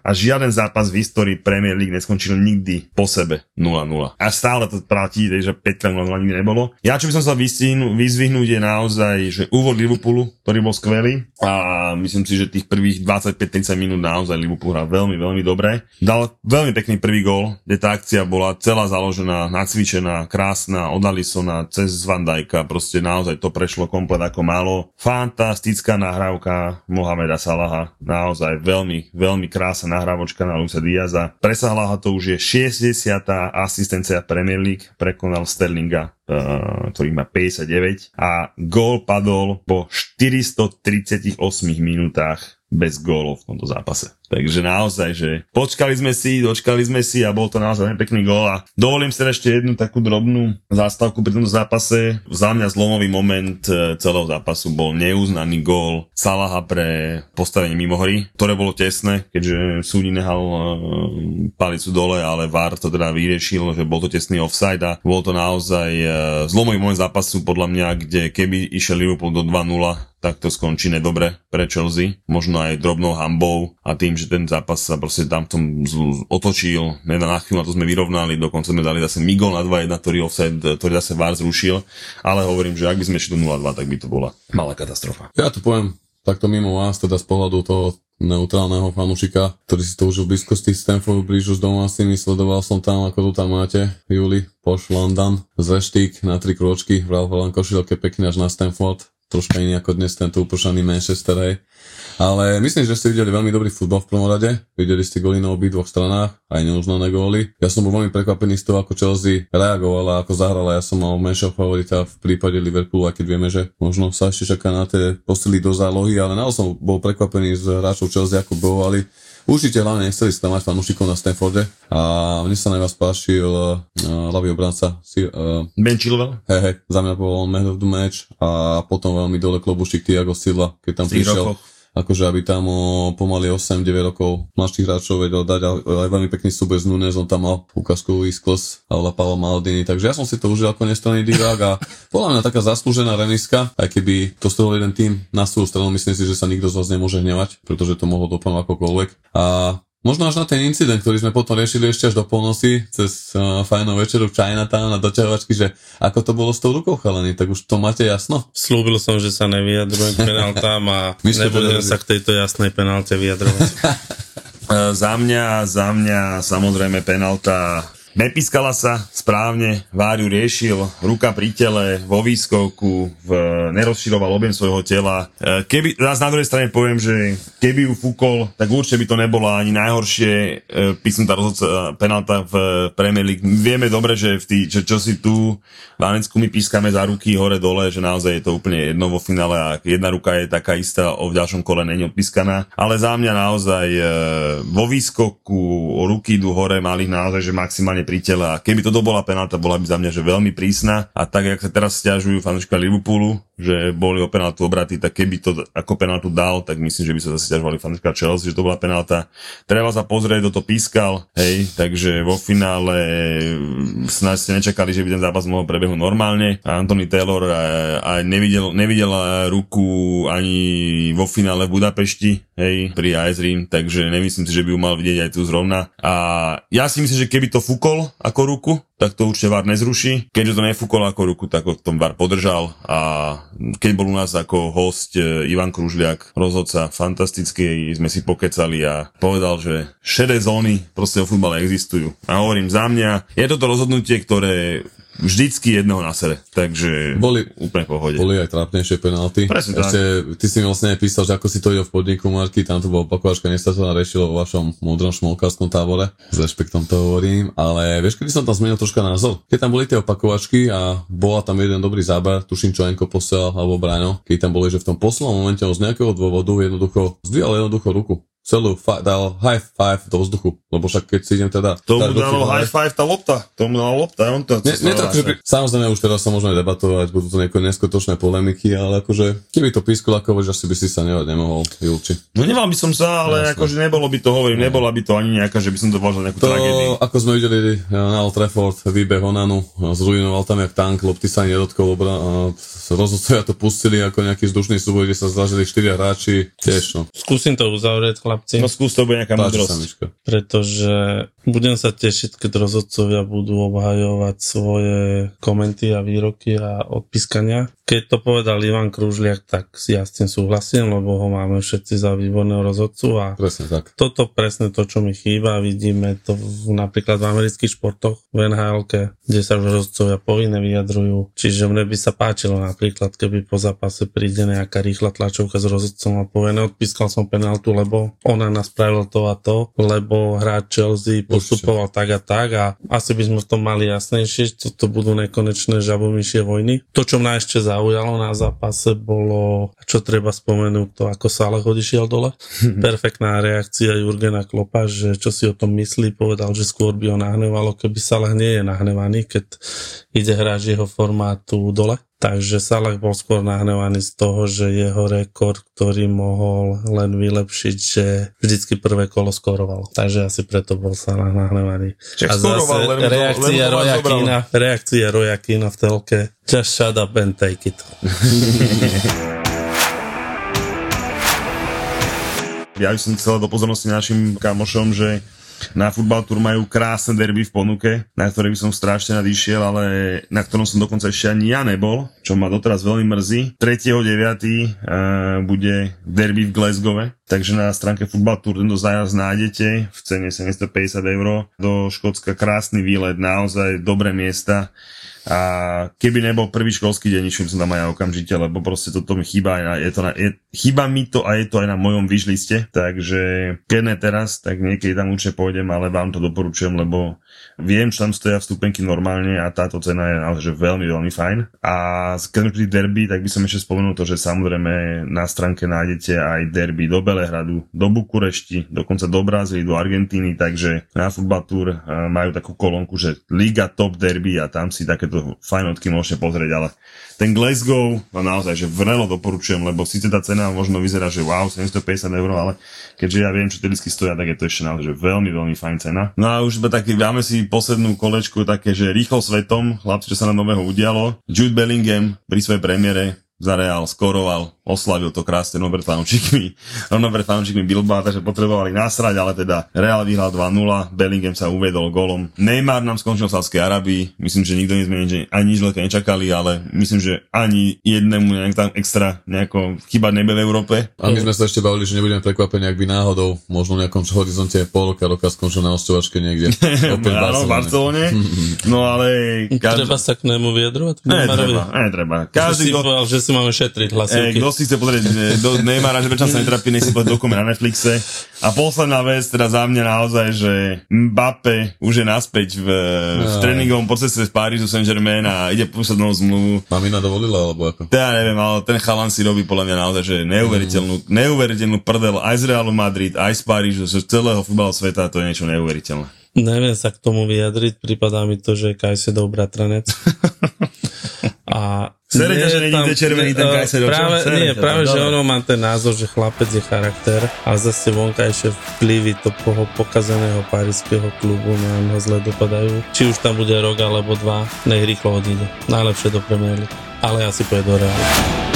a žiaden zápas v histórii Premier League neskončil nikdy po sebe 0-0. A stále to platí, že 5 krát 0 nikdy nebolo. Ja čo by som sa vyzvihnúť je naozaj, že úvod Liverpoolu, ktorý bol skvelý a myslím si, že tých prvých 25-30 minút naozaj Liverpool hral veľmi, veľmi dobre. Dal veľmi pekný prvý gól, kde tá akcia bola celá založená, nacvičená, krásna, od Alisona cez Van Dijka, proste naozaj to prešlo komplet ako málo. Fantastická nahrávka Mohameda Salaha, naozaj naozaj veľmi, veľmi krásna nahrávočka na Luisa Diaza. Presahla ho to už je 60. asistencia Premier League, prekonal Sterlinga, uh, ktorý má 59 a gól padol po 438 minútach bez gólov v tomto zápase. Takže naozaj, že počkali sme si, dočkali sme si a bol to naozaj pekný gól. A dovolím si ešte jednu takú drobnú zástavku pri tomto zápase. Za mňa zlomový moment e, celého zápasu bol neuznaný gól Salaha pre postavenie mimo hry, ktoré bolo tesné, keďže súdi nehal uh, palicu dole, ale VAR to teda vyriešil, že bol to tesný offside a bol to naozaj uh, zlomový moment zápasu podľa mňa, kde keby išiel Liverpool do 2-0, tak to skončí nedobre pre Chelsea, možno aj drobnou hambou a tým, že ten zápas sa proste tam v tom otočil, nedá na chvíľu, na to sme vyrovnali, dokonca sme dali zase Migol na 2-1, ktorý offside, ktorý zase VAR zrušil, ale hovorím, že ak by sme šli do 0-2, tak by to bola malá katastrofa. Ja to poviem takto mimo vás, teda z pohľadu toho neutrálneho fanušika, ktorý si to už v blízkosti Stanford Bridge s domácimi, sledoval som tam, ako tu tam máte, Juli, Poš London, Zreštík na tri kročky, v Ralph košilke pekne až na Stanford, troška iný ako dnes tento upršaný Manchester, hej. Ale myslím, že ste videli veľmi dobrý futbal v prvom rade. Videli ste góly na obi dvoch stranách, aj neuznané góly. Ja som bol veľmi prekvapený z toho, ako Chelsea reagovala, ako zahrala. Ja som mal menšieho favorita v prípade Liverpoolu, aj keď vieme, že možno sa ešte čaká na tie posily do zálohy, ale naozaj som bol prekvapený z hráčov Chelsea, ako bojovali Určite hlavne nechceli sa tam mať fanúšikov na Stanforde a mne sa najviac páčil uh, ľavý obranca uh, Ben Chilwell. Hej, hej, za mňa bol on man of the match a potom veľmi dole klobušik Tiago Silva, keď tam prišiel. Rokoch akože aby tam o, pomaly 8-9 rokov mladších hráčov vedel dať a aj veľmi pekný súboj z Nunes, on tam mal ukazkový sklos a Paolo Maldini, takže ja som si to užil ako nestranný divák a podľa mňa taká zaslúžená remiska, aj keby to stalo jeden tým na svoju stranu, myslím si, že sa nikto z vás nemôže hnevať, pretože to mohlo dopadnúť akokoľvek. A Možno až na ten incident, ktorý sme potom riešili ešte až do polnoci cez uh, fajnú večeru v Chinatown a doťahovačky, že ako to bolo s tou rukou chalení, tak už to máte jasno? Slúbil som, že sa nevyjadrujem k penáltám a nebudem sa k tejto jasnej penálte vyjadrovať. E, za mňa, za mňa samozrejme penalta Nepískala sa správne, Váriu riešil, ruka pri tele, vo výskoku, v, nerozširoval objem svojho tela. E, Keby, zás na druhej strane poviem, že keby ju fúkol, tak určite by to nebola ani najhoršie e, písnutá rozhodca penalta v Premier League. Vieme dobre, že, v tý, že čo si tu v Anglicku my pískame za ruky hore dole, že naozaj je to úplne jedno vo finále a jedna ruka je taká istá, o v ďalšom kole není odpískaná. Ale za mňa naozaj e, vo výskoku ruky idú hore, mali naozaj, že maximálne pri tele a keby toto bola penálta, bola by za mňa, že veľmi prísna. A tak, jak sa teraz stiažujú fanúšika Liverpoolu, že boli o penáltu obratí, tak keby to ako penáltu dal, tak myslím, že by sa zase stiažovali fanúšika Chelsea, že to bola penálta. Treba sa pozrieť, kto to pískal, hej, takže vo finále mm, snáď ste nečakali, že by ten zápas mohol prebehnúť normálne a Anthony Taylor aj, aj nevidel, nevidel ruku ani vo finále v Budapešti, hej, pri AS Rím, takže nemyslím si, že by ju mal vidieť aj tu zrovna. A ja si myslím, že keby to fúkol ako ruku, tak to určite VAR nezruší. Keďže to nefúkol ako ruku, tak ho v tom VAR podržal a keď bol u nás ako host e, Ivan Kružliak, rozhodca fantastický, sme si pokecali a povedal, že šedé zóny proste o futbale existujú. A hovorím za mňa, je toto rozhodnutie, ktoré vždycky jedného na sere, takže Boli- úplne pohode. Boli aj trápnejšie penalty. Presne tak. Ešte, ty si mi vlastne písal, že ako si to ide v podniku, Marky, tam to bolo opakovačka, to riešilo vo vašom múdrom šmolkárskom tábore, s rešpektom to hovorím, ale vieš, kedy som tam zmenil troška názor? Keď tam boli tie opakovačky a bola tam jeden dobrý záber, tuším, čo Enko posielal, alebo Braňo, keď tam boli, že v tom poslednom momente on z nejakého dôvodu jednoducho zdvihal jednoducho ruku celú fa- dal high five do vzduchu, lebo však keď si idem teda... To dať mu do dalo high five tá lopta, to mu dala lopta, on to... Ne, nie tak, že pri, samozrejme už teraz sa môžeme debatovať, budú to neko neskutočné polemiky, ale akože, keby to pískol ako že asi by si sa ne, nemohol, Julči. No nemal by som sa, ale Jasné. akože nebolo by to, hovorím, nebola by to ani nejaká, že by som to považoval za nejakú To, tragédiu. ako sme videli na Old Trafford, výbeh Onanu, zrujnoval tam jak tank, lopty sa ani nedotkol, obra, a rozhodcovia to pustili ako nejaký vzdušný súboj, kde sa zlažili štyria hráči, tiež no. Skúsim to uzavrieť, chlapci, No skús, to bude nejaká múdrosť. Pretože budem sa tešiť, keď rozhodcovia budú obhajovať svoje komenty a výroky a odpískania. Keď to povedal Ivan Kružliak, tak ja s tým súhlasím, lebo ho máme všetci za výborného rozhodcu a Presne tak. toto presne to, čo mi chýba. Vidíme to v, napríklad v amerických športoch, v nhl kde sa už rozhodcovia povinne vyjadrujú. Čiže mne by sa páčilo napríklad, keby po zápase príde nejaká rýchla tlačovka s rozhodcom a povie, neodpískal som penaltu, lebo ona nás spravil to a to, lebo hráč Chelsea postupoval tak a tak a asi by sme v tom mali jasnejšie, toto budú nekonečné žabomyšie vojny. To, čo mňa ešte zaujalo na zápase, bolo, čo treba spomenúť, to ako Salah odišiel dole. Perfektná reakcia Jurgena Klopa, že čo si o tom myslí, povedal, že skôr by ho nahnevalo, keby Salah nie je nahnevaný, keď ide hráč jeho formátu dole. Takže Salah bol skôr nahnevaný z toho, že jeho rekord, ktorý mohol len vylepšiť, že vždycky prvé kolo skoroval. Takže asi preto bol Salah nahnevaný. Však A skoroval, zase len reakcia len mu to vás Roja zobral. Kína, reakcia Roja Kína v telke. Just shut up and take it. Ja by som chcel do pozornosti našim kamošom, že na Football Tour majú krásne derby v ponuke, na ktoré by som strašne rád išiel, ale na ktorom som dokonca ešte ani ja nebol, čo ma doteraz veľmi mrzí. 3.9. Uh, bude derby v Glasgow, takže na stránke Football Tour tento zájazd nájdete v cene 750 eur. Do Škótska krásny výlet, naozaj dobré miesta. A keby nebol prvý školský deň, by som tam aj ja okamžite, lebo proste toto mi chýba, na, je to na, je, chýba mi to a je to aj na mojom vyšliste, takže keď ne teraz, tak niekedy tam určite pôjdem, ale vám to doporučujem, lebo viem, že tam stoja vstupenky normálne a táto cena je naozaj veľmi, veľmi fajn. A keď sme derby, tak by som ešte spomenul to, že samozrejme na stránke nájdete aj derby do Belehradu, do Bukurešti, dokonca do Brazílie, do Argentíny, takže na Football Tour eh, majú takú kolónku, že Liga Top Derby a tam si takéto fajnotky môžete pozrieť, ale ten Glasgow vám naozaj, že vrelo doporučujem, lebo síce tá cena možno vyzerá, že wow, 750 eur, ale keďže ja viem, čo tie stoja, tak je to ešte naozaj veľmi, veľmi fajn cena. No a už iba taký, dáme si poslednú kolečku také, že rýchlo svetom, chlapci, čo sa na nového udialo. Jude Bellingham pri svojej premiére za Real skoroval oslavil to krásne Robert fanúčikmi, Robert fanúčikmi Bilbao, takže potrebovali nasrať, ale teda Real vyhral 2-0, Bellingham sa uvedol golom. Neymar nám skončil v Sávskej Arabii, myslím, že nikto nezmení, že ani nič veľké nečakali, ale myslím, že ani jednému nejak tam extra nejako chýbať nebe v Európe. A my sme sa ešte bavili, že nebudeme prekvapení, ak by náhodou možno v nejakom horizonte polka roka skončil na osťovačke niekde. Opäť Áno, v Barcelone. No ale... Treba sa k nemu vyjadrovať? Ne, treba, ne, treba. Že Každý, si kto, povedal, že si máme šetriť Ej, hlasivky. kto si chce pozrieť do Neymara, že prečo sa netrapí, nech si pozrieť dokument na Netflixe. A posledná vec, teda za mňa naozaj, že Mbappe už je naspäť v, v tréningovom procese v Parížu Saint-Germain a ide novú zmluvu. Mamina dovolila, alebo ako? Ja neviem, ale ten chalan si robí podľa mňa naozaj, že neuveriteľnú, neuveriteľnú prdel aj z Realu Madrid, aj z Parížu, z celého futbalu sveta, to je niečo neuveriteľné. Neviem sa k tomu vyjadriť, pripadá mi to, že Kajsedov bratranec. A Sere ťa, nie že není červený ten Kajsedov, čo? Práve, Sere nie, práve, že ono má ten názor, že chlapec je charakter a zase vonkajšie vplyvy toho pokazeného parískeho klubu nám ho zle dopadajú. Či už tam bude rok alebo dva, nech rýchlo odíde. Najlepšie do Premier League. Ale asi pôjde do Realu.